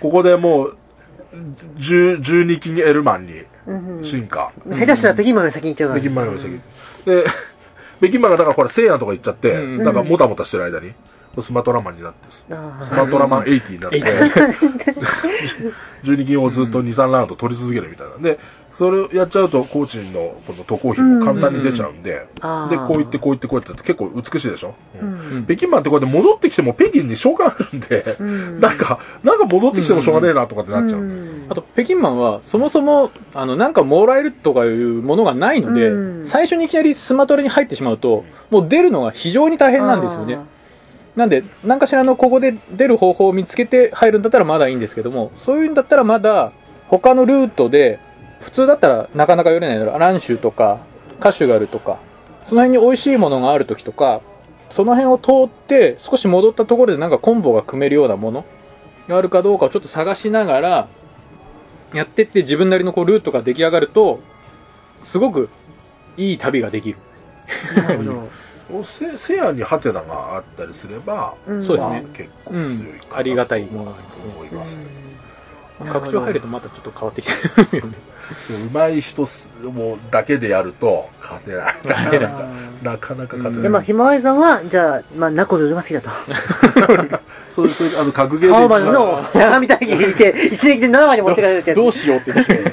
ここでもう、10 12金エルマンにうん進化。下手したら北京マンより先に行っちゃうから。北京マンより先。で、北京マンがだからほら、聖夜とか行っちゃって、うんなんかもたもたしてる間に、スマトラマンになって、スマトラマン80になって、80 12金をずっと2、3ラウンド取り続けるみたいな。で、それをやっちゃうと、コーチのこの渡航費も簡単に出ちゃうんで、で、こう言ってこう言ってこう言ってって結構美しいでしょ、ううんん。北京マンってこうやって戻ってきても北京に召喚あるんで、うんなんか、なんか戻ってきてもしょうがねえなとかってなっちゃうんで。んあと、北京マンは、そもそも、あの、なんかもらえるとかいうものがないので、うん最初にいきなりスマトラに入ってしまうと、もう出るのが非常に大変なんですよね。なんで、何かしらのここで出る方法を見つけて入るんだったらまだいいんですけども、そういうんだったらまだ、他のルートで、普通だったらなかなか寄れないだろう。アランシュとか、カシュガルとか、その辺に美味しいものがある時とか、その辺を通って、少し戻ったところでなんかコンボが組めるようなものがあるかどうかをちょっと探しながら、やってって自分なりのこうルートが出来上がると、すごくいい旅ができる。なるほど。せせやにハテナがあったりすれば、うんそうですねまあ結構強いかなとうんありがたいものがありますね思いますね。うん拡張入るとまたちょっと変わってきてるんですよね。上手い人すもうだけでやると勝てない。なかなか勝てで、ない。まあ、ひまわりさんは、じゃあ、まあ、ナコルルが好きだと。そういう、そういう、あの、格ゲーで青丸のしゃがみ体験入れて、一撃で7割持ってかれるってやつ どうしようって言って。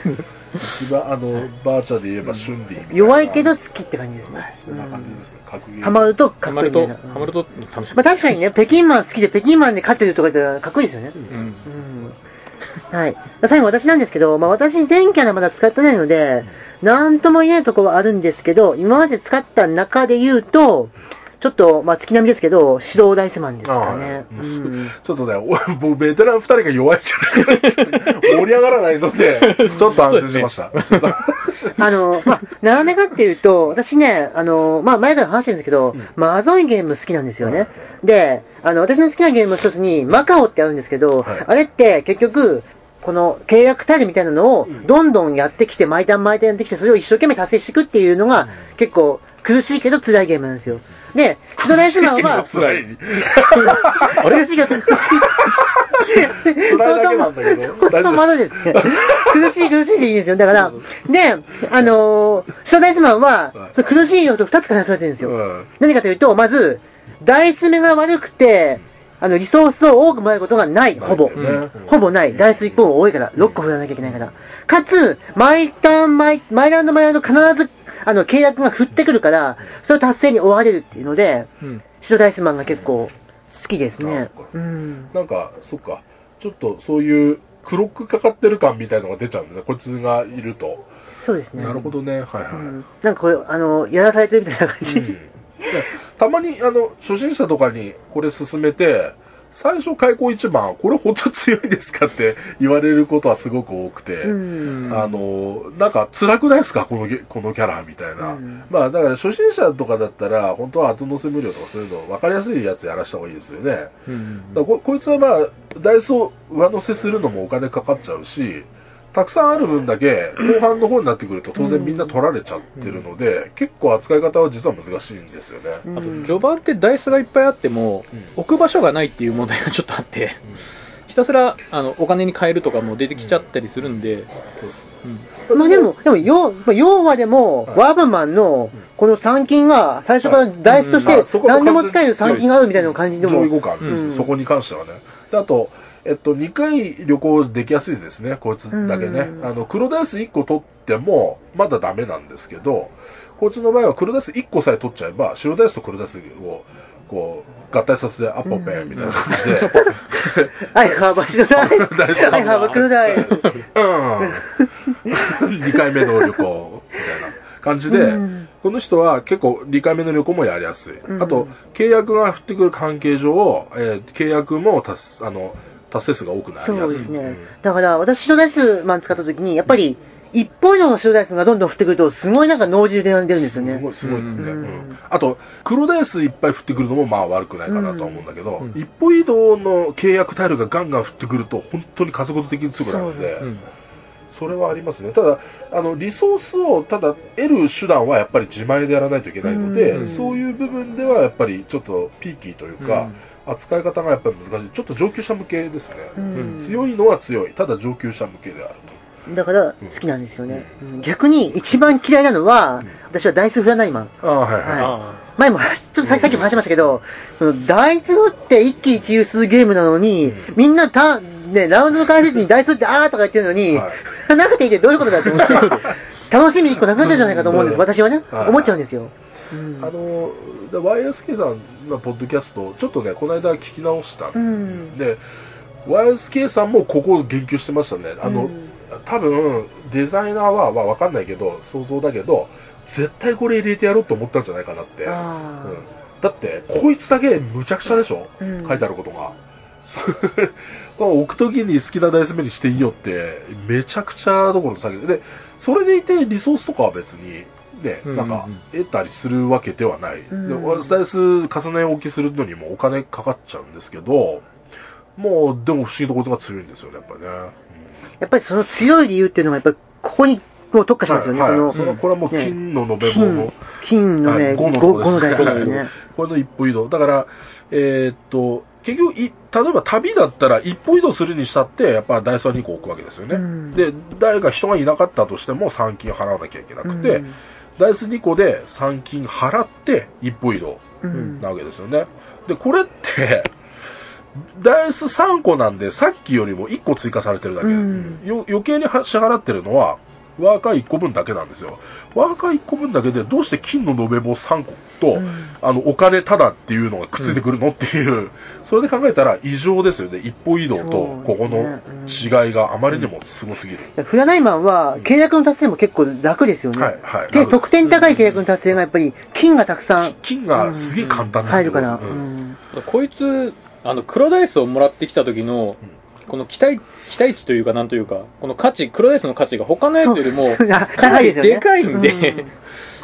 一番、あの、バーチャで言えば、シュンディみたいな。弱いけど好きって感じですね。そんな感じですね。格ゲー。ハマるとかっこいいみたいな。ハマると楽しい。まあ確かにね、北京マン好きで北京マンで勝ってるとか言ったらかっこいいですよね。うん。うん。はい。最後私なんですけど、まあ私全キャラまだ使ってないので、なんとも言えないところはあるんですけど、今まで使った中で言うと、ちょっと、まあ月並みですけど、指導ダイスマンですかね。ああうん。ちょっとね、お僕、ベテラン二人が弱いんじゃないかな盛り上がらないので、ちょっと安心しました。あの、まあ、なんでかっていうと、私ね、あの、まあ、前から話してるんですけど、うんマゾイゲーム好きなんですよね。はいで、あの、私の好きなゲームの一つに、マカオってあるんですけど、はいあれって結局、この契約タイルみたいなのをうんどんどんやってきて、毎ターン毎ターンやってきて、それを一生懸命達成していくっていうのが、結構苦しいけど辛いゲームなんですよ。で、ストライスマンは、辛い。あ れ苦しいけど苦しい。辛いだけなんだけど相当まだですね。苦しい苦しいでいいんですよ。だから、で、あのー、ストライスマンははい、その苦しい要素2つからされてるんですよ。うん何かというと、まず、ダイス目が悪くて、あの、リソースを多くもらえることがない、ほぼ。ほぼない。ダイス1本多いから、6個振らなきゃいけないから。かつ、毎ターン、毎、毎ラウンド毎ラウンド必ず、あの、契約が振ってくるから、それを達成に追われるっていうので、うん。シドダイスマンが結構好きですね。うん。なんか、そっか、ちょっとそういう、クロックかかってる感みたいのが出ちゃうんだね、こいつがいると。そうですね。なるほどね、はいはい。うん。なんかこれ、あの、やらされてるみたいな感じ。うんたまに、あの、初心者とかにこれ進めて、最初開口一番、これ本当強いですかって言われることはすごく多くて、うん。あの、なんか辛くないですか？このゲ、このキャラみたいな。うんまあ、だから初心者とかだったら、本当は後乗せ無料とかそういうの分かりやすいやつやらした方がいいですよね。ここいつはまあ、ダイスを上乗せするのもお金かかっちゃうし、たくさんある分だけ、後半の方になってくると当然みんな取られちゃってるので、結構扱い方は実は難しいんですよね。うん。あと、序盤ってダイスがいっぱいあっても、うん。置く場所がないっていう問題がちょっとあって、ひたすらあのお金に変えるとかも出てきちゃったりするんで、そうですうん。まあでも、でも、要、まあ要はでも、はい。ワーブマンのうん、この参金が、最初からダイスとして何でも使える参金があるみたいな感じでも、上位互換です、うん。そこに関してはね。であと、えっと、2回旅行できやすいですね、こいつだけね。うんあの、黒ダイス1個取っても、まだダメなんですけど、こいつの場合は黒ダイス1個さえ取っちゃえば、白ダイスと黒ダイスを、こう、合体させて、アッポッペンみたいな感じで、ア イハーバシドダイス、ダイスアイハーバクルダイス。うん。2回目の旅行、みたいな感じで、うんこの人は結構2回目の旅行もやりやすい。うんあと、契約が降ってくる関係上、えー契約も達すあの達成数が多くなりやすい。そうですね。だから、私、シドダイスマン使った時に、やっぱり、一方以上のシドダイスがどんどん降ってくると、すごいなんか脳汁で出るんですよね。すご。い、すごいね、うん。うん。あと、黒ダイスいっぱい降ってくるのもまあ悪くないかなとは思うんだけど、うん。一歩移動の契約タイルがガンガン降ってくると、本当に加速度的に強くなるんで、それはありますね。ただ、あの、リソースをただ得る手段はやっぱり自前でやらないといけないので、うん。そういう部分ではやっぱりちょっとピーキーというか、扱い方がやっぱり難しい。ちょっと上級者向けですね。うん強いのは強い。ただ上級者向けであるだから、好きなんですよね。うん逆に、一番嫌いなのはうん、私はダイス振らないマン。と。ああ、はいはい。はいあ前も話、ちょっとささっきも話しましたけど、そのダイス振って一喜一憂するゲームなのに、うんみんなた、ね、ラウンドの開始時にダイス振ってあーとか言ってるのに、はい。なくていいってどういうことだと思って、楽しみ一個なくなってるんじゃないかと思うんです、うん。私はね、はい。思っちゃうんですよ。うん。あの、で YSK さんのポッドキャスト、ちょっとね、この間聞き直した。うん。で、YSK さんもここを言及してましたね。あの、うん。多分、デザイナーは、まあわかんないけど、想像だけど、絶対これ入れてやろうと思ったんじゃないかなって。あうん。だって、こいつだけむちゃくちゃでしょ、うん。書いてあることが。それ置くときに好きなダイス目にしていいよって、めちゃくちゃどころの先で、で、それでいてリソースとかは別に、ね、うんなんか、得たりするわけではない。うんでダイス重ね置きするのにもお金かかっちゃうんですけど、もう、でも不思議とこいつが強いんですよね、やっぱりね。やっぱりその強い理由っていうのが、やっぱりここにもう特化しますよね、はいはいこの。そのこれはもう金の延べ棒の、金、金のね、はい55の台数ですね。これの一歩移動。だから、えーっと、結局い、例えば旅だったら一歩移動するにしたって、やっぱダイスは2個置くわけですよね。うんで、誰か人がいなかったとしても3金払わなきゃいけなくて、うんダイス2個で3金払って一歩移動うんなわけですよね。で、これって、ダイス3個なんで、さっきよりも1個追加されてるだけ。うんよ余計には支払ってるのは、ワーカー1個分だけなんですよ。ワーカー1個分だけで、どうして金の延べ棒3個と、うん。あの、お金ただっていうのがくっついてくるのっていう、それで考えたら異常ですよね。一歩移動と、ここの違いがあまりにもすごすぎる。フラナイマンは契約の達成も結構楽ですよね。はい、はい。で、得点高い契約の達成がやっぱり金がたくさん。金がすげえ簡単なん入るから。ううん。んこいつ、あの、黒ダイスをもらってきた時の、この期待、期待値というか、なんというか、この価値、黒ダイスの価値が他のやつよりも、かなり高いでかいんで、うん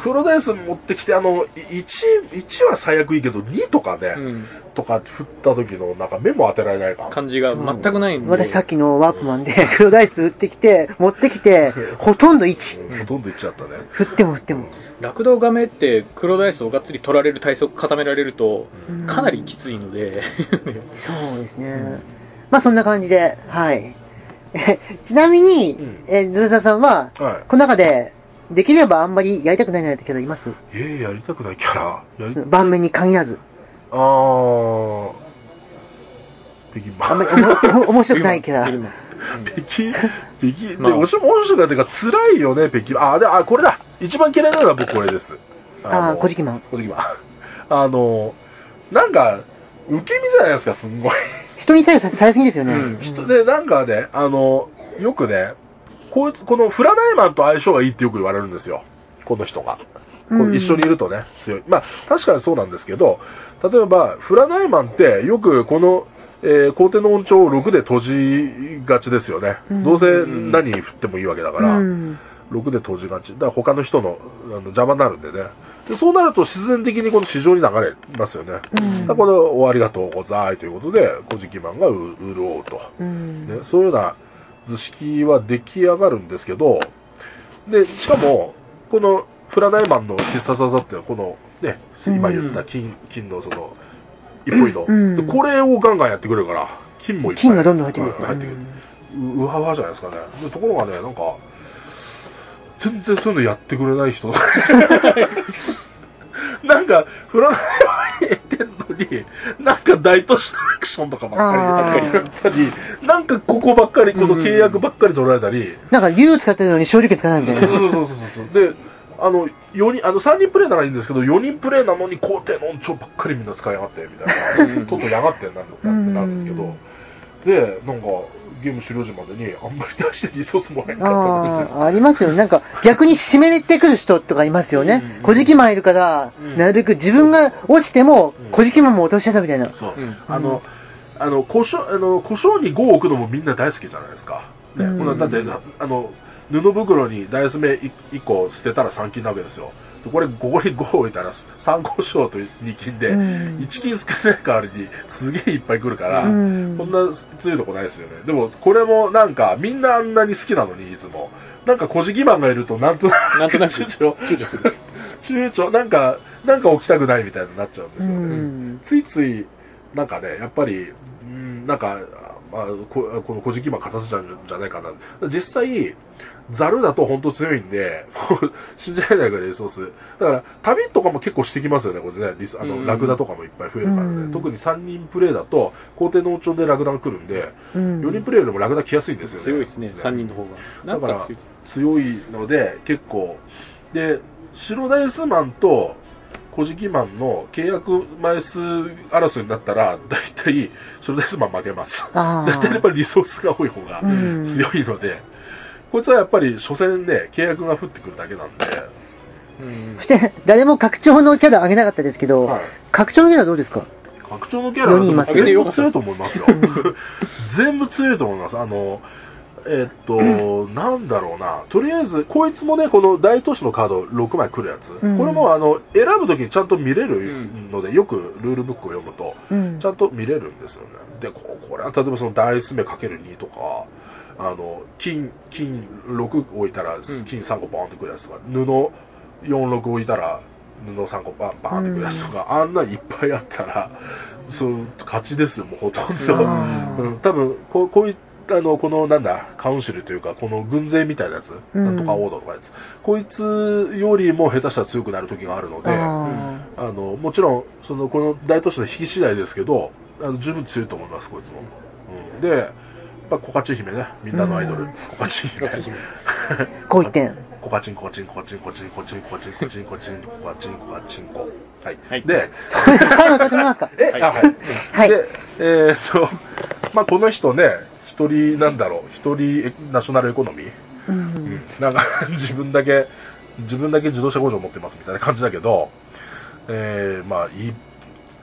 黒ダイス持ってきて、あの、1、1は最悪いいけど、2とかね、うんとか振った時の、なんか目も当てられないか。感じが全くないんで。私さっきのワープマンで黒ダイス売ってきて、持ってきて、ほとんど1。うんほとんどいっちゃったね。振っても振っても。ラクダガメって黒ダイスをがっつり取られる体側固められると、うんかなりきついので、そうですね。まあそんな感じで、はい。え ちなみにうん、えーズルタさんは、はこの中で、できればあんまりやりたくないなってキャラいますい。えー、やりたくないキャラ？盤面に限らず。あー、北京あんまり 面白くないキャラ。北京、北京、まあで、面白くないというか、辛いよね、北京。あ、で、あ、これだ一番嫌いなのは僕これです。ああ、の小じきマン。小じきマン。あの、なんか、受け身じゃないですか、すんごい。人に左右さされすぎですよね。うん人で、なんかね、あの、よくね、こいつ、このフラダイマンと相性がいいってよく言われるんですよ。この人が。こうんの一緒にいるとね、強い。まあ、確かにそうなんですけど、例えば、フラダイマンってよくこの、えー、皇帝の音調を6で閉じがちですよね。うんどうせ何振ってもいいわけだから、うん6で閉じがち。だから他の人のあの邪魔になるんでね。でそうなると自然的にこの市場に流れますよね。うんこれ、おありがとうございということで、古事記マンがう潤うと。うんね、そういうような図式は出来上がるんですけど、で、しかも、このフラダイマンの必殺技って、このね、今言った金、金のその、一歩移動、うんでこれをガンガンやってくれるから、金もいっぱい金がどんどん入ってくる。はい入ってくる。ううわうわじゃないですかね。でところがね、なんか、全然そういうのやってくれない人。なんか、フラダイマンやってんのに、なんか大都市のアクションとかばっかりやったり、なんかここばっかり、この契約ばっかり取られたり、なんか竜使ってるのに勝利権使わないみたいな。そうそうそうそうそう。で、あの、4人、あの、3人プレイならいいんですけど、4人プレイなのに皇帝の音調ばっかりみんな使いやがって、みたいな。うんとっとやがってなんだなんですけど、で、なんか、ゲーム終了時までに、あんまり出してリソースもらえなかったああ、ありますよね。なんか、逆に締めてくる人とかいますよねうん。小じきマンいるからうん、なるべく自分が落ちてもうん、小じきマンも落としちゃったみたいな。そう。うんあの、あの、故障、あの、故障に5を置くのもみんな大好きじゃないですか。ね。うんだって、あの、布袋にダイス目1個捨てたら3金なわけですよ。でこれ、ここに5を置いたら3個賞と2金で、うん1金少ない代わりにすげえいっぱい来るから、うんこんな強いとこないですよね。でも、これもなんか、みんなあんなに好きなのに、いつも。なんか、小じきマンがいると、なんとなく、なんとなく 躊躇、躊躇する。躊躇、なんか、なんか起きたくないみたいになっちゃうんですよね。うんついつい、なんかね、やっぱり、うん、なんか、まあ、ここの小じきマン勝たせちゃうんじゃないかな。実際、ザルだと本当強いんで、信じられないぐらいリソース。だから、旅とかも結構してきますよね、これね。リスあの、うんラクダとかもいっぱい増えるからね。うん特に3人プレイだと、皇帝の王朝でラクダが来るんで、うん4人プレイよりもラクダ来やすいんですよね。強いですね、3人の方が。だからか強い。ので、結構。で、白ダイスマンと小じきマンの契約枚数争いになったら、大体白ダイスマン負けます。あ大体やっぱりリソースが多い方がうん強いので、こいつはやっぱり初戦で契約が降ってくるだけなんで、うんそして、誰も拡張のキャラ上げなかったですけどはい、拡張のキャラどうですか？拡張のキャラ四人います全部強いと思いますよ。全部強いと思います。あの、えっと、なんだろうな。とりあえず、こいつもね、この大都市のカード6枚来るやつ。うんこれも、あの、選ぶときにちゃんと見れるので、よくルールブックを読むと、うんちゃんと見れるんですよね。で、ここれは例えばそのダイス目かける2とか、あの、金、金6置いたら、ん。金3個バーンってくるやつとか、布4、6置いたら、布3個バンバーンってくるやつとか、あんなんいっぱいあったら、そう、勝ちですよ、もうほとんど。うん、多分こう、こういった、あの、この、なんだ、カウンシルというか、この軍勢みたいなやつ、うん。なんとかオードとかやつ、こいつよりも下手したら強くなる時があるので、ああの、もちろん、その、この大都市の引き次第ですけど、あの、十分強いと思います、こいつも。うん、で、やっぱ、コカチ姫ね、みんなのアイドル、うんコカチ姫。ーこう一点。コカチン、コカチン、コカチン、コカチン、コカチン、コカチン、コカチン、コカチン、コカチン、コカチン、コ。はい。はいで、最後、取ってすかえ、はいあ、はい。はいで、えーっと、まあ、この人ね、一人、なんだろう、一人エナショナルエコノミー、ううんん、なんか、自分だけ、自分だけ自動車工場持ってますみたいな感じだけど、えー、まあ、い、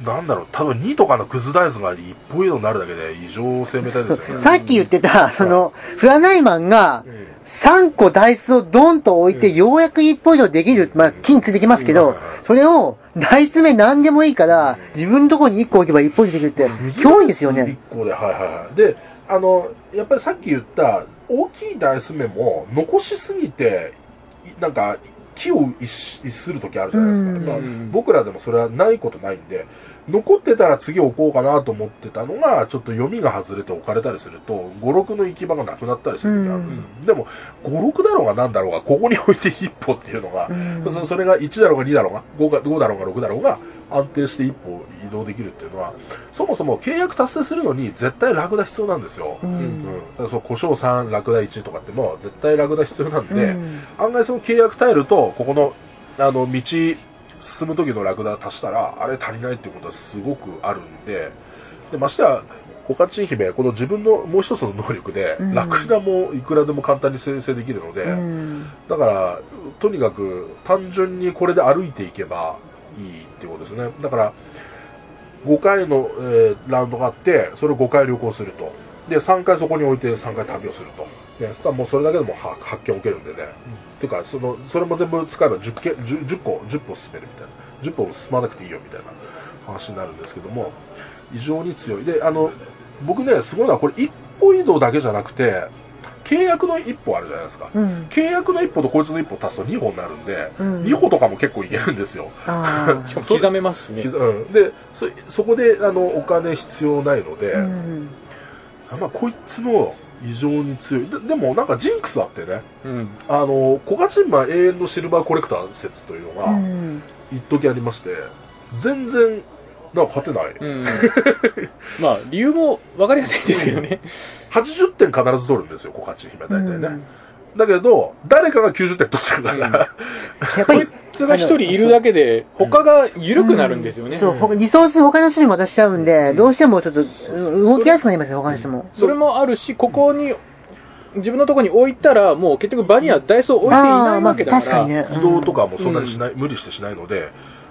なんだろう、多分2とかのクズダイスが一歩以上になるだけで異常生命体ですよね。さっき言ってた、その、フラナイマンがうん3個ダイスをドンと置いて、うんようやく1ポイントできる、まあ、金ついてきますけどそれを、ダイス目何でもいいから、自分のところに1個置けば1ポイントできるって、脅威ですよね。1個で、はいはいはい。で、あの、やっぱりさっき言った、大きいダイス目も残しすぎて、いなんか、木を逸するときあるじゃないですか。うんまあ、僕らでもそれはないことないんで、残ってたら次置こうかなと思ってたのが、ちょっと読みが外れて置かれたりすると、5、6の行き場がなくなったりする時あるんですよ。でも、5、6だろうが何だろうが、ここに置いて1歩っていうのが、うんそそれが1だろうが2だろうが5が、5だろうが6だろうが、安定して1歩移動できるっていうのは、そもそも契約達成するのに絶対ラクダ必要なんですよ。ううんん。だからその故障3、ラクダ1とかっても絶対ラクダ必要なんで、うん案外その契約タイルと、ここの、あの、道、進む時のラクダ足したら、あれ足りないっていうことはすごくあるんで、で、ましてや、コカチン姫、この自分のもう一つの能力で、うんラクダもいくらでも簡単に生成できるので、うんだから、とにかく単純にこれで歩いていけばいいっていうことですね。だから、5回の、えーラウンドがあって、それを5回旅行すると。で、3回そこに置いて3回旅をすると。で、そしたらもうそれだけでもは発見を受けるんでね。てか、その、それも全部使えば10件、10, 10個、10歩進めるみたいな。10歩進まなくていいよみたいな話になるんですけども、異常に強い。で、あの、僕ね、すごいのはこれ一歩移動だけじゃなくて、契約の一歩あるじゃないですか。うん。契約の一歩とこいつの一歩足すと2歩になるんで、うん2歩とかも結構いけるんですよ。刻めますしね。刻うん、でそ、そこであのお金必要ないので、あ。うん。まあ、こいつも異常に強い。ででもなんかジンクスあってね、うん。あの、コカチンマン永遠のシルバーコレクター説というのうが、ん。一時ありまして、全然、なんか勝てない。うん。まあ、理由も分かりやすいんですけどね。80点必ず取るんですよ、コカチン姫大体ね。うんだけど、誰かが90点取っちゃうから、うんやっぱり、普通が一人いるだけで、他が緩くなるんですよね。そう、ほリソース他の人に渡しちゃうんで、うんどうしてもちょっとうん動きやすくなりますよ、他の人も。それもあるし、ここに、自分のところに置いたら、もう結局場にはダイソー置いていないまあわけだから。確かにね。移動とかもそんなにしない、無理してしないので、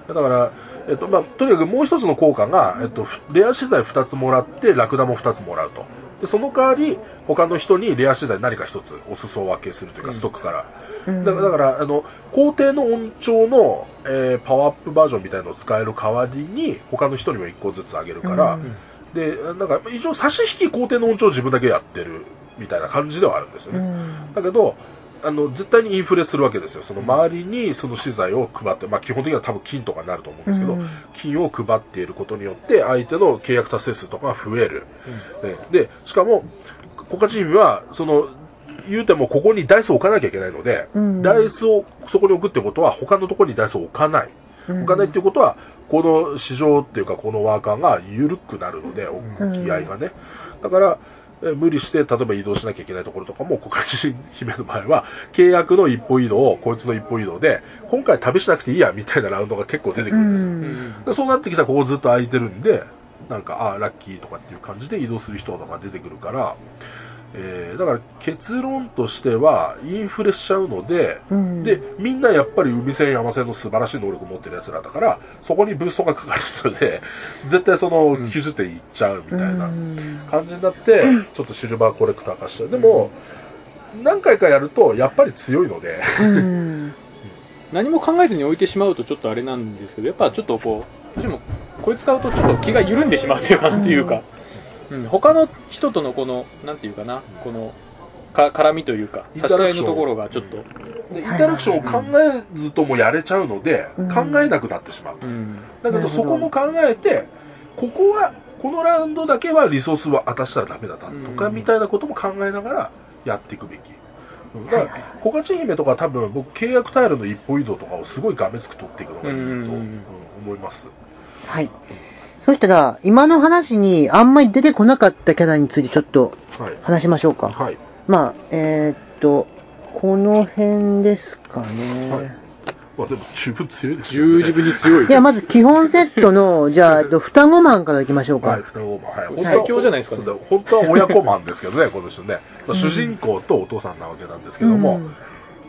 だから、えっとまあ、とにかくもう一つの効果が、えっと、レア資材2つもらって、ラクダも2つもらうと。で、その代わり、他の人にレア資材何か1つお裾分けするというか、うんストックから。うんだから、だからあの、皇帝の音調の、えーパワーアップバージョンみたいなのを使える代わりに、他の人にも1個ずつあげるから、うんで、なんか、一応差し引き皇帝の音調を自分だけやってるみたいな感じではあるんですよね。うんだけど、あの、絶対にインフレするわけですよ。その周りにその資材を配って、まあ基本的には多分金とかになると思うんですけど、うん金を配っていることによって相手の契約達成数とかが増える。ねで、しかも、コカチームは、その、言うてもここにダイスを置かなきゃいけないので、うんダイスをそこに置くってことは他のところにダイスを置かない。置かないっていうことは、この市場っていうかこのワーカーが緩くなるので、うん置き合いがね。だから、え無理して、例えば移動しなきゃいけないところとかも、コカチ姫の場合は、契約の一歩移動、こいつの一歩移動で、今回旅しなくていいや、みたいなラウンドが結構出てくうるんですよ。んでそうなってきたら、ここずっと空いてるんで、なんか、ああ、ラッキーとかっていう感じで移動する人とか出てくるから、えーだから結論としては、インフレしちゃうので、うん。で、みんなやっぱり海線山線の素晴らしい能力を持ってる奴らだから、そこにブーストがかかるので、絶対その90点いっちゃうみたいなうん。感じになって、ちょっとシルバーコレクター化しちゃう。でも、何回かやると、やっぱり強いので、うん。何も考えずに置いてしまうとちょっとあれなんですけど、やっぱちょっとこう、どうしてもこいつ使うとちょっと気が緩んでしまうというか、うん。というか、うん、他の人とのこの、なんていうかな、この、か絡みというか、差し合いのところがちょっと、でインタラクションを考えずともやれちゃうので、うん考えなくなってしまう。うん。だけどそこも考えて、ここは、このラウンドだけはリソースは渡したらダメだなとか、うんみたいなことも考えながらやっていくべき。うんだから小勝姫とか多分僕契約タイルの一歩移動とかをすごいがめつく取っていくのがいいと、うんうん思います。はい。そしたら、今の話にあんまり出てこなかったキャラについてちょっとはい。話しましょうか。はい。まあ、えーっと、この辺ですかね。はいまあでも十分強いですよ、ね。十二分に強い。じゃあ、まず基本セットの、じゃあ、えっと双子マンからいきましょうか。はい、双子マン。はい。本当は最強じゃないですかね本当は親子マンですけどね、この人ね。まあ主人公とお父さんなわけなんですけども、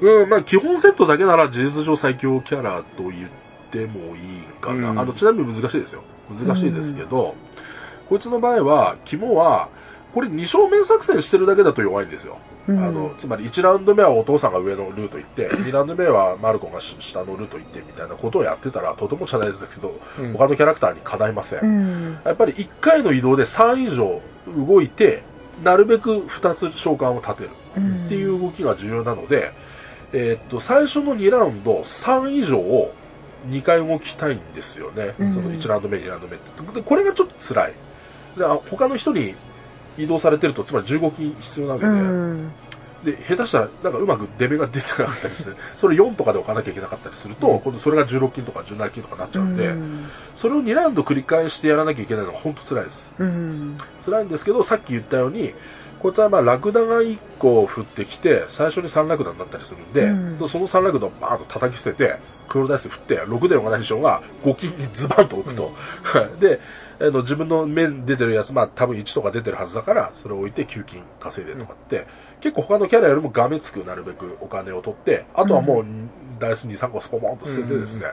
うん、まあ基本セットだけなら事実上最強キャラと言ってもいいかな。うんあの、ちなみに難しいですよ。難しいですけど、こいつの場合は、肝は、これ二正面作戦してるだけだと弱いんですよ。うんあの、つまり1ラウンド目はお父さんが上のルート行って、2ラウンド目はマルコが下のルート行ってみたいなことをやってたら、とても社内ですけど、うん他のキャラクターにかないません。うん。やっぱり1回の移動で3以上動いて、なるべく2つ召喚を立てるうんっていう動きが重要なので、えーっと、最初の2ラウンド3以上を2回動きたいんですよね。うんその1ラウンド目、2ラウンド目って。で、これがちょっと辛い。であ他の人に移動されてると、つまり15金必要なわけうで、ん。で、下手したら、なんかうまくデメが出てなかったりして、それ4とかで置かなきゃいけなかったりすると、うん今度それが16金とか17金とかになっちゃうんで、うんそれを2ラウンド繰り返してやらなきゃいけないのが本当辛いです。うん。辛いんですけど、さっき言ったように、こいつはまあラクダが1個降ってきて、最初に3ラクダになったりするんで、うん。その3ラクダをバーンと叩き捨てて、黒ダイス振って、6でのナリションが5金にズバンと置くと。で、あの自分の面出てるやつ、まあ多分1とか出てるはずだから、それを置いて9金稼いでとかって、結構他のキャラよりもがめつくなるべくお金を取って、あとはもうダイス2、3個スポポンと捨ててですね、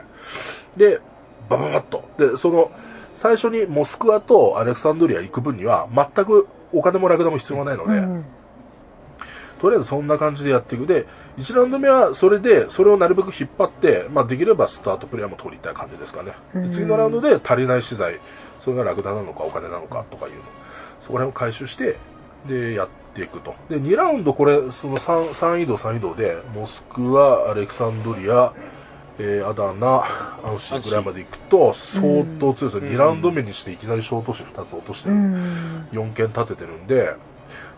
で、バババッと。で、その、最初にモスクワとアレクサンドリア行く分には、全くお金もラクダも必要がないので、うんとりあえずそんな感じでやっていく。で、1ラウンド目はそれで、それをなるべく引っ張って、まあできればスタートプレイヤーも取りたい感じですかね。でうん次のラウンドで足りない資材、それがラクダなのかお金なのかとかいうの、そこら辺を回収して、で、やっていくと。で、2ラウンドこれ、その 3, 3移動3移動で、モスクワ、アレクサンドリア、えーアダナ、アンシーぐらいまで行くと、相当強いですよ。うん2ラウンド目にしていきなり小都市2つ落としてうる。ん。4件立ててるんで、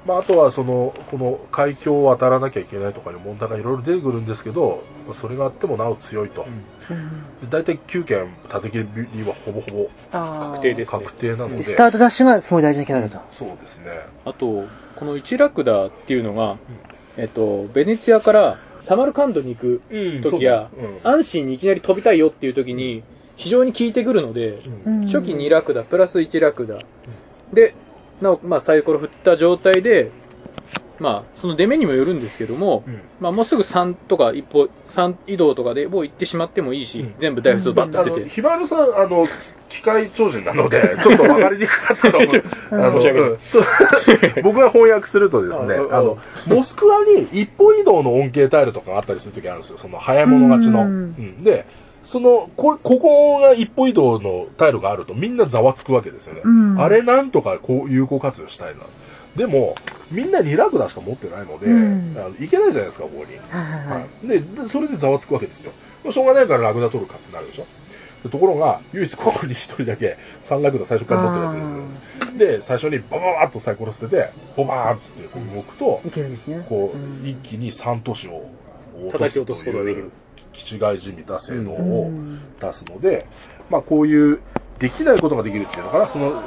まあ、あとはその、この海峡を渡らなきゃいけないとかいう問題がいろいろ出てくるんですけど、それがあってもなお強いと。うん大体9件立て切りはほぼほぼ確定ですね確定なので。スタートダッシュがすごい大事なキャラだと。そうですね。あと、この1ラクダっていうのが、えっと、ベネツィアからサマルカンドに行くうん時や、安心にいきなり飛びたいよっていう時に、非常に効いてくるので、うん。初期2ラクダ、プラス1ラクダ。で、なお、まあ、サイコロ振った状態で、まあ、その出目にもよるんですけども、うん。まあ、もうすぐ3とか一歩、3移動とかでもう行ってしまってもいいし、うん。全部ダイスをバッとあの、捨てて。ひまるさん、あの、機械超人なので、ちょっと分かりにくかったと思う。あの、うん 僕が翻訳するとですね、うんあの、モスクワに一歩移動の恩恵タイルとかがあったりするときあるんですよ。その早い者勝ちの。うんうんで、その、こ、ここが一歩移動のタイルがあるとみんなざわつくわけですよね。うんあれなんとかこう有効活用したいな。でも、みんな2ラクダしか持ってないので、うんあのいけないじゃないですか、ここに。はいで、でそれでざわつくわけですよ。まあしょうがないからラクダ取るかってなるでしょ。でところが、唯一ここに一人だけ3ラクダ最初から持ってるやつです。で、最初にバババーッとサイコロ捨てて、ボバーンっつってこう動くと、いけるんですね。こう、ん一気に3都市を叩き落とすことができる。気違いじみた性能うをん出すので、まあこういう、できないことができるっていうのかな、その、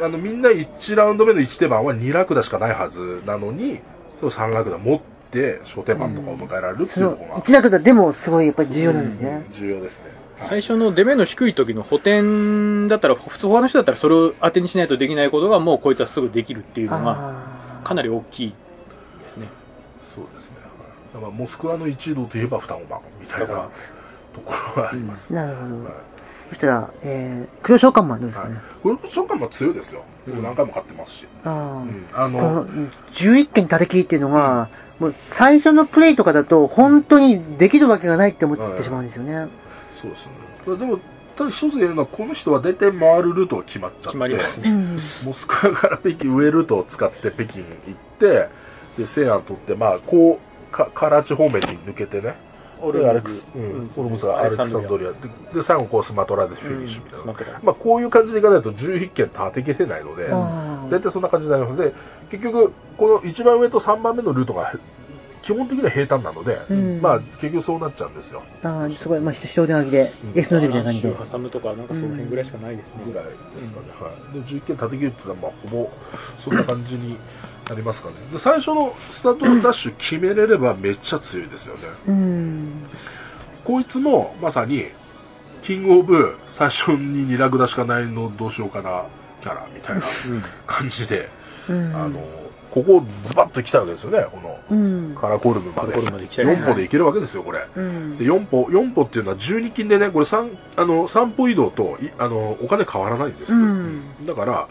あの、みんな1ラウンド目の1手番は2ラクダしかないはずなのに、その3ラクダ持って、初手番とかを迎えられるっていうのが、一ラクダでもすごいやっぱり重要なんですね。重要ですね。はい最初の出目の低い時の補填だったら、普通他の人だったらそれを当てにしないとできないことがもうこいつはすぐできるっていうのが、かなり大きいですね。そうですね。だからモスクワの一度といえば双子マンみたいなところがあります。なるほどはい。そしたら、えー、黒召喚マンどうですかね？これ召喚マン強いですよ。僕何回も買ってますし。あうんあのの、11件叩きっていうのが、もう最初のプレイとかだと本当にできるわけがないって思ってしまうんですよね。そうですね。でも、ただ一つ言えるのは、この人は大体回るルートが決まっちゃって、決まりますね。うん。モスクワから北京、上ルートを使って北京行って、で、西安取って、まあ、こう、かカラチ方面に抜けてね、オでアレクス、うん、オルムアレクサンドリアで、で、最後こうスマトラでフィニッシュみたいな。まあ、こういう感じでいかないと11件立てきれないので、あ大体そんな感じになりますので、結局、この一番上と3番目のルートが、基本的には平坦なので、うんまあ、結局そうなっちゃうんですよ。あーすごい、まあ、人手書きでう、ん S の字みたいな感じで。挟むとか、なんかその辺ぐらいしかないですね。ぐらいですかね。はい。で、11件立て切るっていうのは、まあ、ほぼ、そんな感じになりますかね。で、最初のスタートダッシュ決めれればめっちゃ強いですよね。うん。こいつも、まさに、キングオブ、最初に2ラグダしかないのどうしようかな、キャラ、みたいなうん感じで、うん。あの、ここズバッと来たわけですよね、この、うん。カラコルムまで。カラコルムまで来ちゃいました4歩でいけるわけですよ、これ。うんで、4歩、4歩っていうのは12金でね、これ3、あの、3歩移動と、いあの、お金変わらないんです。うんだから、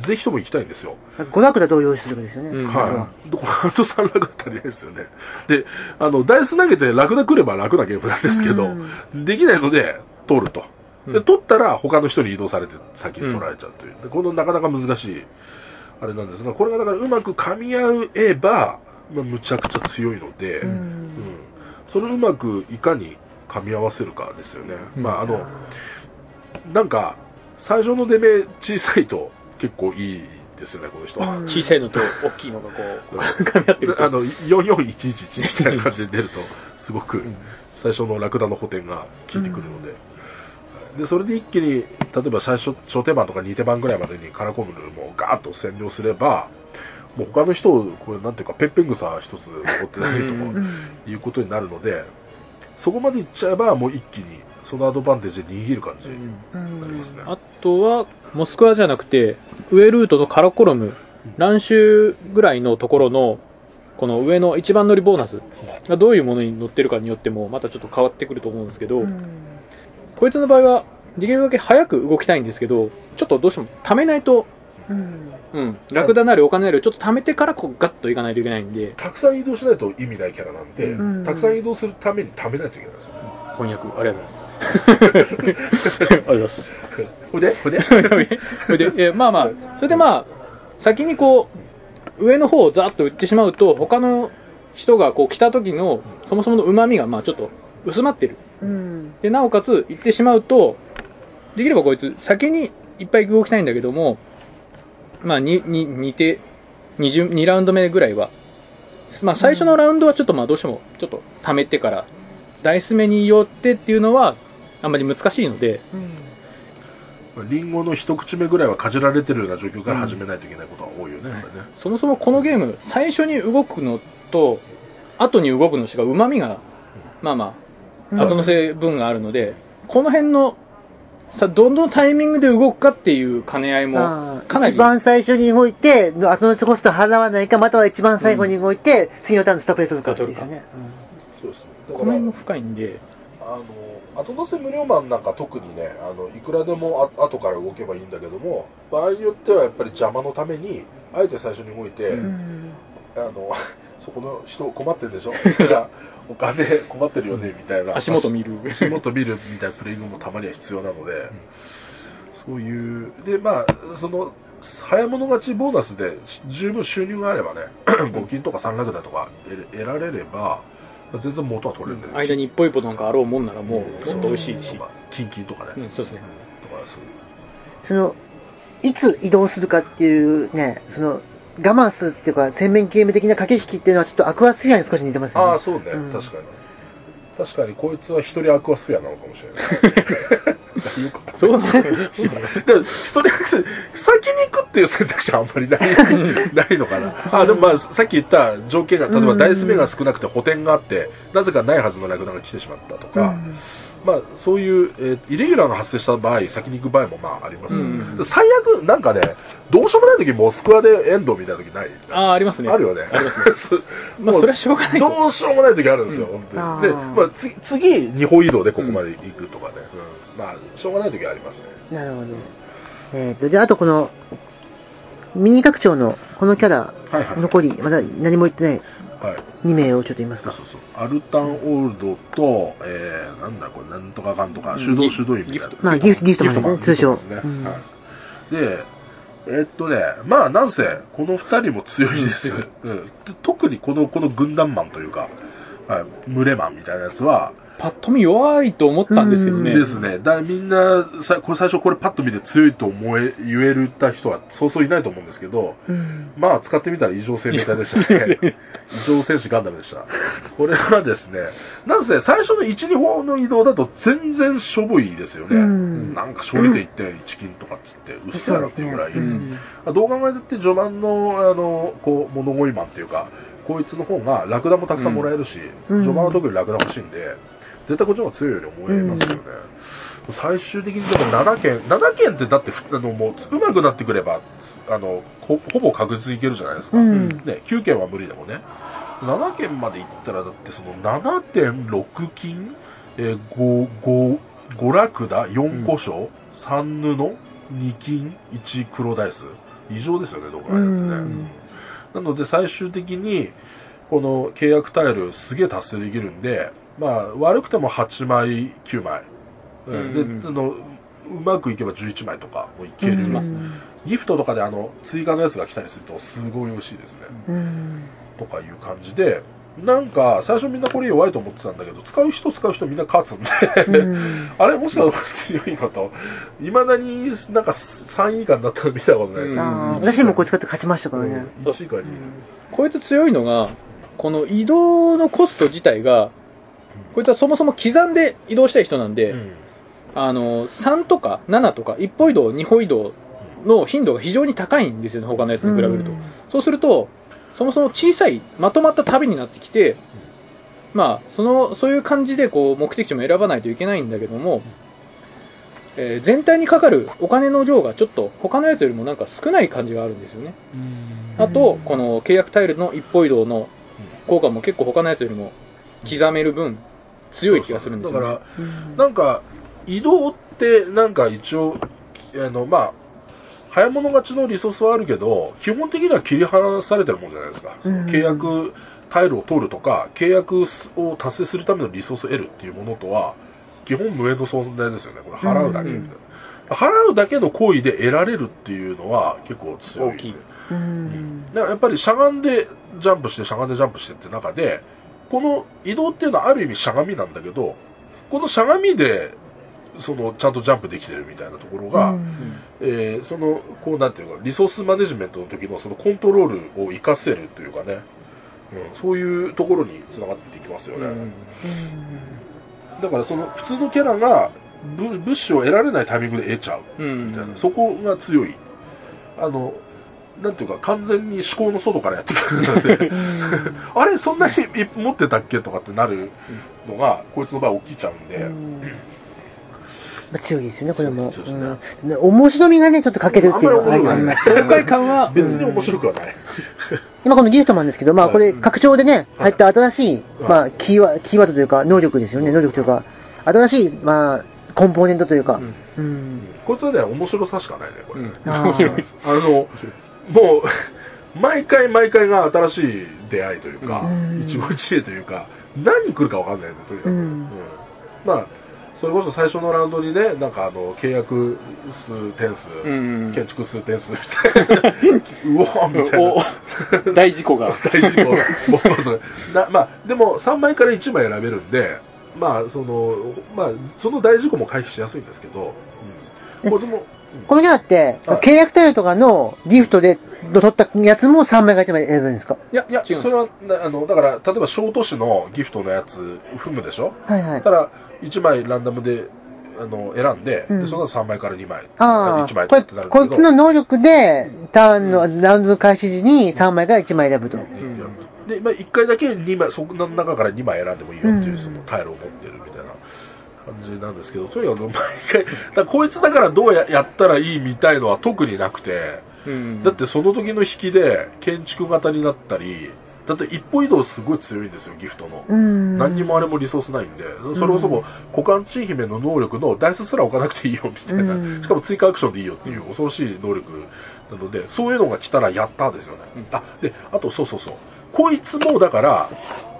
ぜひとも行きたいんですよ。娯楽だと用意するわけですよね。うんはい。あと3楽足りないですよね。で、あの、ダイス投げてラクダ来れば楽なゲームなんですけど、できないので、取ると。で、うん取ったら他の人に移動されて先に取られちゃうという。でこのなかなか難しい、あれなんですが、これがだからうまく噛み合えば、まあ、むちゃくちゃ強いので、ううんん。それをうまくいかに噛み合わせるかですよね。うんまあ、あの、なんか、最初の出目小さいと結構いいですよね、この人は。うん小さいのと大きいのがこう、噛み合ってると。あの、4411みたいな感じで出ると、すごくうん最初のラクダの補填が効いてくるので。で、それで一気に、例えば最初、初手番とか2手番ぐらいまでにカラコムルもガーッと占領すれば、もう他の人を、これなんていうか、ペッペングサ一つ残ってないとうんかうん。いうことになるので、そこまでいっちゃえば、もう一気に、そのアドバンテージで握る感じにうん。なりますね。あとは、モスクワじゃなくて、上ルートのカラコロム、乱州ぐらいのところの、この上の一番乗りボーナスがどういうものに乗ってるかによっても、またちょっと変わってくると思うんですけど、うんこいつの場合は、できるだけ早く動きたいんですけど、ちょっとどうしても貯めないと、うん。うん、ラクダなりお金なりをちょっと貯めてからこうガッといかないといけないんで、たくさん移動しないと意味ないキャラなんで、うんたくさん移動するために貯めないといけないんですよね。翻訳、ありがとうございます。ありがとうございます。ほいで？で？それで、えまあまあ、それでまあ、先にこう、上の方をざーっと打ってしまうと、他の人がこう来た時の、そもそもの旨味がまあちょっと薄まってる。うん。で、なおかつ、行ってしまうと、できればこいつ、先にいっぱい動きたいんだけども、まあ、に、に、似て、二巡、2ラウンド目ぐらいは、まあ、最初のラウンドはちょっとまあ、どうしても、ちょっと溜めてから、ダイス目によってっていうのは、あんまり難しいので、リンゴの一口目ぐらいはかじられてるような状況から始めないといけないことが多いよね、やっぱりね。そもそもこのゲーム、最初に動くのと、後に動くのしか旨味が、まあまあ、後乗せ分があるので、この辺の、さ、どのタイミングで動くかっていう兼ね合いもあ、かなり、ー一番最初に動いて、後乗せコスト払わないか、または一番最後に動いて、次のターンのストップで取るかですよね。そうです。だこの辺も深いんで、あの、後乗せ無料マンなんか特にね、あの、いくらでもあ後から動けばいいんだけども、場合によってはやっぱり邪魔のために、あえて最初に動いて、ううん。ん。あの、そこの人困ってるでしょ？お金困ってるよね、みたいな。足元見る。足元見るみたいなプレイングもたまには必要なので、そういう、で、まあ、その、早物勝ちボーナスで十分収入があればね、募金とか三ラクダとか得得られれば、全然元は取れるんで、間に一歩一歩なんかあろうもんならもう、うん。もっと美味しいし。キンキンとかね、うん、そうですね。とかそうその、いつ移動するかっていうね、その、我慢するっていうか、洗面ゲーム的な駆け引きっていうのはちょっとアクアスフィアに少し似てますよね。ああ、そうね、うん確かに。確かに、こいつは一人アクアスフェアなのかもしれない。そうなの？で一人アクアス先に行くっていう選択肢はあんまりない ないのかな。あ、でもまあ、さっき言った条件が、例えばダイス目が少なくて補填があって、なぜかないはずのラクダが来てしまったとか、うんまあ、そういう、えーイレギュラーが発生した場合、先に行く場合もまああります、うんで最悪、なんかね、どうしようもない時モスクワでエンドみたいな時ないああ、ありますね。あるよね。ありますね。すまあ、もうそれはしょうがないと。どうしようもない時あるんですよ、本当に。で、まあ、つ次、二歩移動でここまで行くとかね。うんまあ、しょうがない時はありますね。なるほど。えっ、と、で、あとこの、ミニ拡張のこのキャラ、はいはい。残り、まだ何も言ってないはい。2名をちょっと言いますか。そうそうそう。アルタンオールドと、えー、なんだこれ、なんとかかんとか、うん手動ギ手動員みたいな。まあ、ギフト、ギフトマンですね、通称。ですね。うんはい。で、えっとね、まあ、なんせ、この二人も強いです。うん。特にこの、この軍団マンというか、はい、群れマンみたいなやつは、パッと見弱いと思ったんですけどね。ですね。だみんな、さこれ最初これパッと見て強いと思え、言えるた人はそうそういないと思うんですけど、うん。まあ使ってみたら異常性みたいでしたね。異常戦士ガンダムでした。これはですね、なんせ最初の1、2歩の移動だと全然しょぼいですよね。うんなんか勝利で行って1金とかっつって、うっすらっていうぐらい。うんどう考えたって序盤の、あの、こう、物乞いマンっていうか、こいつの方がラクダもたくさんもらえるし、うん序盤は特にラクダ欲しいんで、絶対こっちの方が強いように思えますよね。最終的にでも7件、7件ってだって、あの、もう、上手くなってくれば、あの、ほほぼ確実にいけるじゃないですか。うんね、9件は無理でもね。7件までいったら、だってその7.6金、えー、5、5、5ラクダ、4古書、3布、2金、1黒ダイス。異常ですよね、どこかでね。うんなので最終的に、この契約タイルすげえ達成できるんで、まあ悪くても8枚、9枚。うんうんで、あの、うまくいけば11枚とかもいける。うんギフトとかであの、追加のやつが来たりするとすごい美味しいですね。うん。とかいう感じで、なんか、最初みんなこれ弱いと思ってたんだけど、使う人使う人みんな勝つんで、うん あれもしかしたら強いのと、未だになんか3位以下になったの見たことない。うん私もこれ使って勝ちましたからね。1位か2位。こいつ強いのが、この移動のコスト自体が、こいつはそもそも刻んで移動したい人なんで、うん。あの、3とか7とか、一歩移動、二歩移動の頻度が非常に高いんですよね、他のやつに比べると。そうすると、そもそも小さい、まとまった旅になってきて、まあ、その、そういう感じで、こう、目的地も選ばないといけないんだけども、えー全体にかかるお金の量がちょっと他のやつよりもなんか少ない感じがあるんですよね。あと、この契約タイルの一歩移動の効果も結構他のやつよりも刻める分強い気がするんですよ、ね。だから、うんなんか、移動って、なんか一応、あの、まあ、早物勝ちのリソースはあるけど、基本的には切り離されてるもんじゃないですか。うん契約タイルを取るとか、契約を達成するためのリソースを得るっていうものとは、基本無縁の存在ですよね。これ払うだけみたいな。払うだけの行為で得られるっていうのは結構強い。大きい。うんだからやっぱりしゃがんでジャンプしてしゃがんでジャンプしてって中でこの移動っていうのはある意味しゃがみなんだけどこのしゃがみでそのちゃんとジャンプできてるみたいなところが、うん。えーそのこうなんていうかリソースマネジメントの時のそのコントロールを活かせるというかね、うん、そういうところにつながっていきますよね、うん。だからその普通のキャラが物物資を得られないタイミングで得ちゃううんみたいな、そこが強い。あの、なんていうか、完全に思考の外からやってくるので、あれ、そんなに持ってたっけとかってなるのが、こいつの場合起きちゃうんで、うん。まあ強いですよね、これも。ねうん。で面白みがね、ちょっと欠けるっていうのがありますよ爽快ね。感は、別に面白くはない。今このギフトマンですけど、まあこれうん拡張でね、はい。入った新しい、はい。まあキーワキーワードというか、能力ですよね、能力というか、新しい、まあ、コンポーネントというか、うん。こいつはね、面白さしかないね、これ。うん。あー。あの、もう、毎回毎回が新しい出会いというか、うん一期一会というか、何来るかわかんないんで、とにかく。うんまあ、それこそ最初のラウンドにね、なんかあの、契約数点数、うん建築数点数みたいな、うおーみたいな。お大事故が。大事故。もうそれなまあ、でも3枚から1枚選べるんで、まあ、その、まあ、その大事故も回避しやすいんですけど、うん。こいつも、このキャラって、はい。契約タイルとかのギフトで取ったやつも3枚が1枚選べるんですか？いや、いや、それは、なあの、だから、例えば、小都市のギフトのやつ、踏むでしょ？はいはい。た。ら、1枚ランダムで、あの、選んで、うん。でその後3枚から2枚、あ1枚あ、これ、ってなるこいつの能力で、ターンの、ラウンドの開始時に3枚から1枚選ぶと。で、まあ、1回だけ2枚、そこの中から2枚選んでもいいよっていうう、ん。そのタイルを持ってるみたいな感じなんですけど、とにかく毎回、だこいつだからどうややったらいいみたいのは特になくて、うんだってその時の引きで建築型になったり、だって一歩移動すごい強いんですよ、ギフトの。うん。何にもあれもリソースないんで、それこそもう股間チン姫の能力のダイスすら置かなくていいよみたいな、うんしかも追加アクションでいいよっていう恐ろしい能力なので、そういうのが来たらやったですよね。うんあ、で、あとそうそうそう。こいつもだから、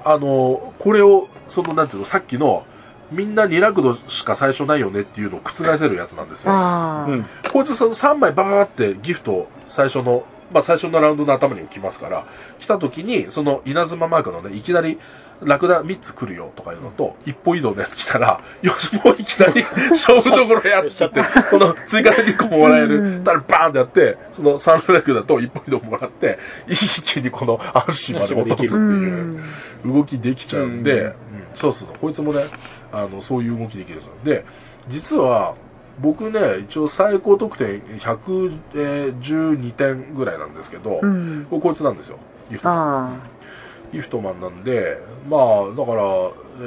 あの、これを、そのなんていうの、さっきの、みんな2ラクドしか最初ないよねっていうのを覆せるやつなんですよ。うん。こいつその3枚バーってギフト最初の、まあ最初のラウンドの頭に置きますから、来た時にその稲妻マークのね、いきなりラクダ3つ来るよとかいうのと、一歩移動のやつ来たら、よし、もういきなり勝負どころやっちゃって、この追加で2個もらえうるん、たらバーンってやって、その3ラクダと一歩移動もらって、一気にこの足まで落とすってう。いうん動きできちゃうんで、うんうんそうそうそう、こいつもね、あの、そういう動きできるんですよ。で、実は、僕ね、一応最高得点112点ぐらいなんですけど、うん。こいつなんですよ。ギフトマン。あギフトマンなんで、まあ、だから、え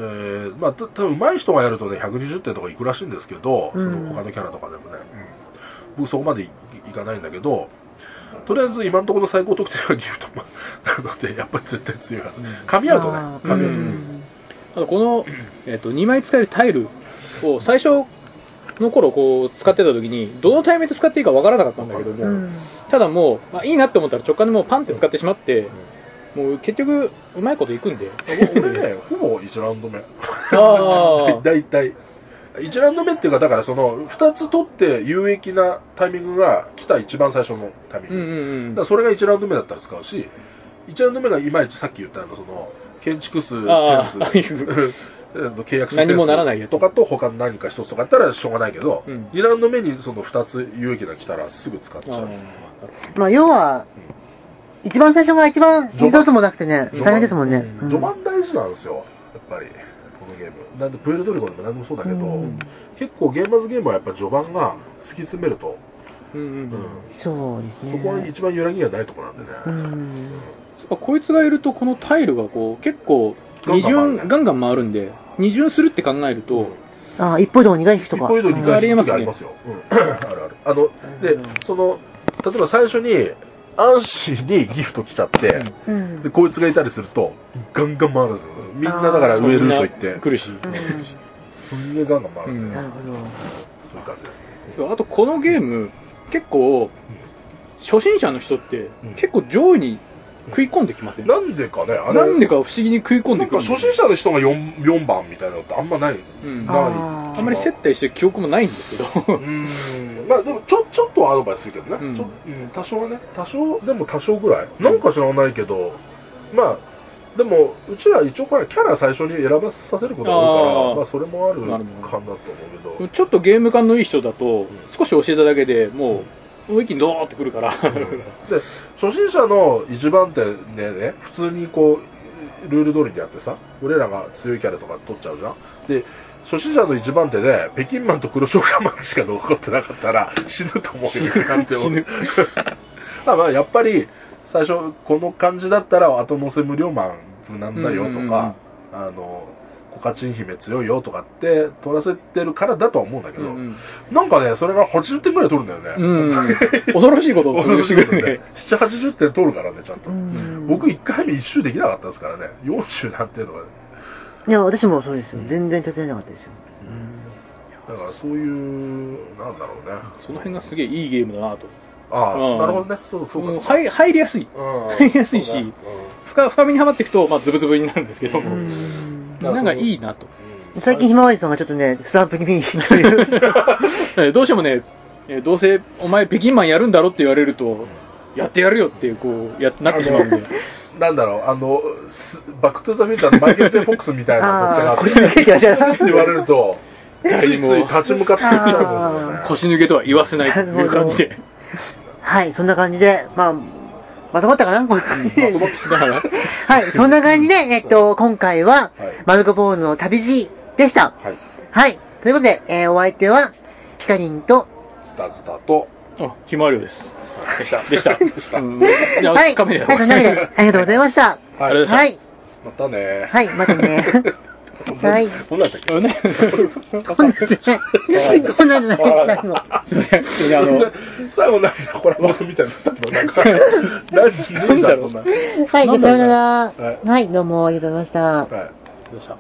ー、まあ、た多分上手い人がやるとね、120点とかいくらしいんですけど、そうんの他のキャラとかでもね、うん僕そこまでいいかないんだけど、とりあえず今のところの最高得点はギフトマンなので、やっぱり絶対強いはず。噛みあ。合うとね噛み合うとね。この、えっと2枚使えるタイルを最初の頃こう使ってた時にどのタイミングで使っていいかわからなかったんだけども、うん。ただもう、まあ、いいなって思ったら直感でもうパンって使ってしまって、もう結局うまいこといくんで俺ね、ほぼ1ラウンド目。あ 大体。1ラウンド目っていうか、だからその、2つ取って有益なタイミングが来た一番最初のタイミング。うんうんうんだからそれが1ラウンド目だったら使うし、1ラウンド目がいまいちさっき言ったあの、その、建築数、あ点ー数、契約数何もならないと。かと他の何か一つとかやったらしょうがないけど、うん。2ラウンド目にその2つ有益な来たらすぐ使っちゃう。あー。まあ、要は、一番最初が一番リソースもなくてね、大変ですもんね。うん。序盤大事なんですよ、やっぱり、このゲーム。なんで、プエルトリコでも何でもそうだけど、うん。結構ゲーマーズゲームはやっぱ序盤が突き詰めると、うんうんうんうんそうですね。そこは一番揺らぎがないところなんでね。うん。やっぱこいつがいるとこのタイルがこう結構二巡ガンガン回るんで二巡するって考えると、ああ、一歩移動二回引くとか。一歩移動2うん回引く時ありえますねありますよ。うん、あるある。あの、でうん、その、例えば最初に、アンシーにギフト来ちゃって、うんで、こいつがいたりすると、ガンガン回るんですよ。みんなだから上ルート行って、来るし、うんすんげえガンガン回るんで、なるほそういう感じですね。あとこのゲーム結構初心者の人ってうん。結構上位に食い込んできません、なんでかね、あれ、なんでか不思議に食い込んなんかでくるんですよ初心者の人が 4, 4番みたいなのってあんまない。うん。ない。あーあんまり接待してる記憶もないんですけど。うーん。まあでもちょちょっとはアドバイスするけどね、うん。ちょうん、多少はね。多少でも多少ぐらい。なんか知らないけどまあでもうちら一応これキャラ最初に選ばさせることが多いからあー。まあそれもあるかなと思うけど。ちょっとゲーム感のいい人だと少し教えただけでもうもう一気にドーってくるから、で初心者の一番手でね普通にこうルール通りにやってさ俺らが強いキャラとか取っちゃうじゃん。で初心者の一番手で北京マンと黒潮マンしか残ってなかったら死ぬと思うよなんて思う。死ぬ。ま あまあやっぱり最初この感じだったら後乗せ無料マン無難だよとうんうんうんか、あのコカチン姫強いよとかって取らせてるからだとは思うんだけど、うんなんかねそれが80点ぐらい取るんだよね、うん、恐ろしいことをしてくるね。7、80点取るからね、ちゃんと。ど。うん僕1回目1周できなかったですからね。40何点とかで。いや、私もそうですよ。全然手伝えなかったですよ。だからそういう、なんだろうね。その辺がすげえいいゲームだなと。ああ、うんなるほどね。そうそうかもうそうか。入入りやすい。うん入りやすいし深深みにはまっていくと、まあ、ズブズブになるんですけども、うんなんかいいなと。うん最近ひまわりさんがちょっとね、スタンプ気味という。えーどうしてもね、えーどうせお前北京マンやるんだろって言われると、やってやるよっていう、こう、やなってしまうんで。なんだろう、あの、すバックトゥザフューチャーのマイケル・ジェイ・フォックスみたいな特性があって、腰抜けって言われると、立ち向かっていっちゃうんですよね。腰抜けとは言わせないという感じで。はい、そんな感じで、まあ、まとまったかな？こんな感じでまとまってだから、はい、そんな感じで、えっと、今回ははい、マルコ・ポールの旅路でした。はい。はい、ということで、えーお相手は、ヒカリンと、スタスタと、あ、ひまわりょうです。でした。でした。でしたうんじゃあ、はい、カメラはい、ありがとうございました。はありがとうございはい、またね。はい、またね。はい。どんなんだっけ？こんなんじゃない。こんなんじゃない。最後すいません。普通にあの、最後なんだ、これ、僕みたいになったの。なんか、何、ねえじゃん、そんな。はい、さよなら。はいはい、どうもありがとうございました。はい。どうした？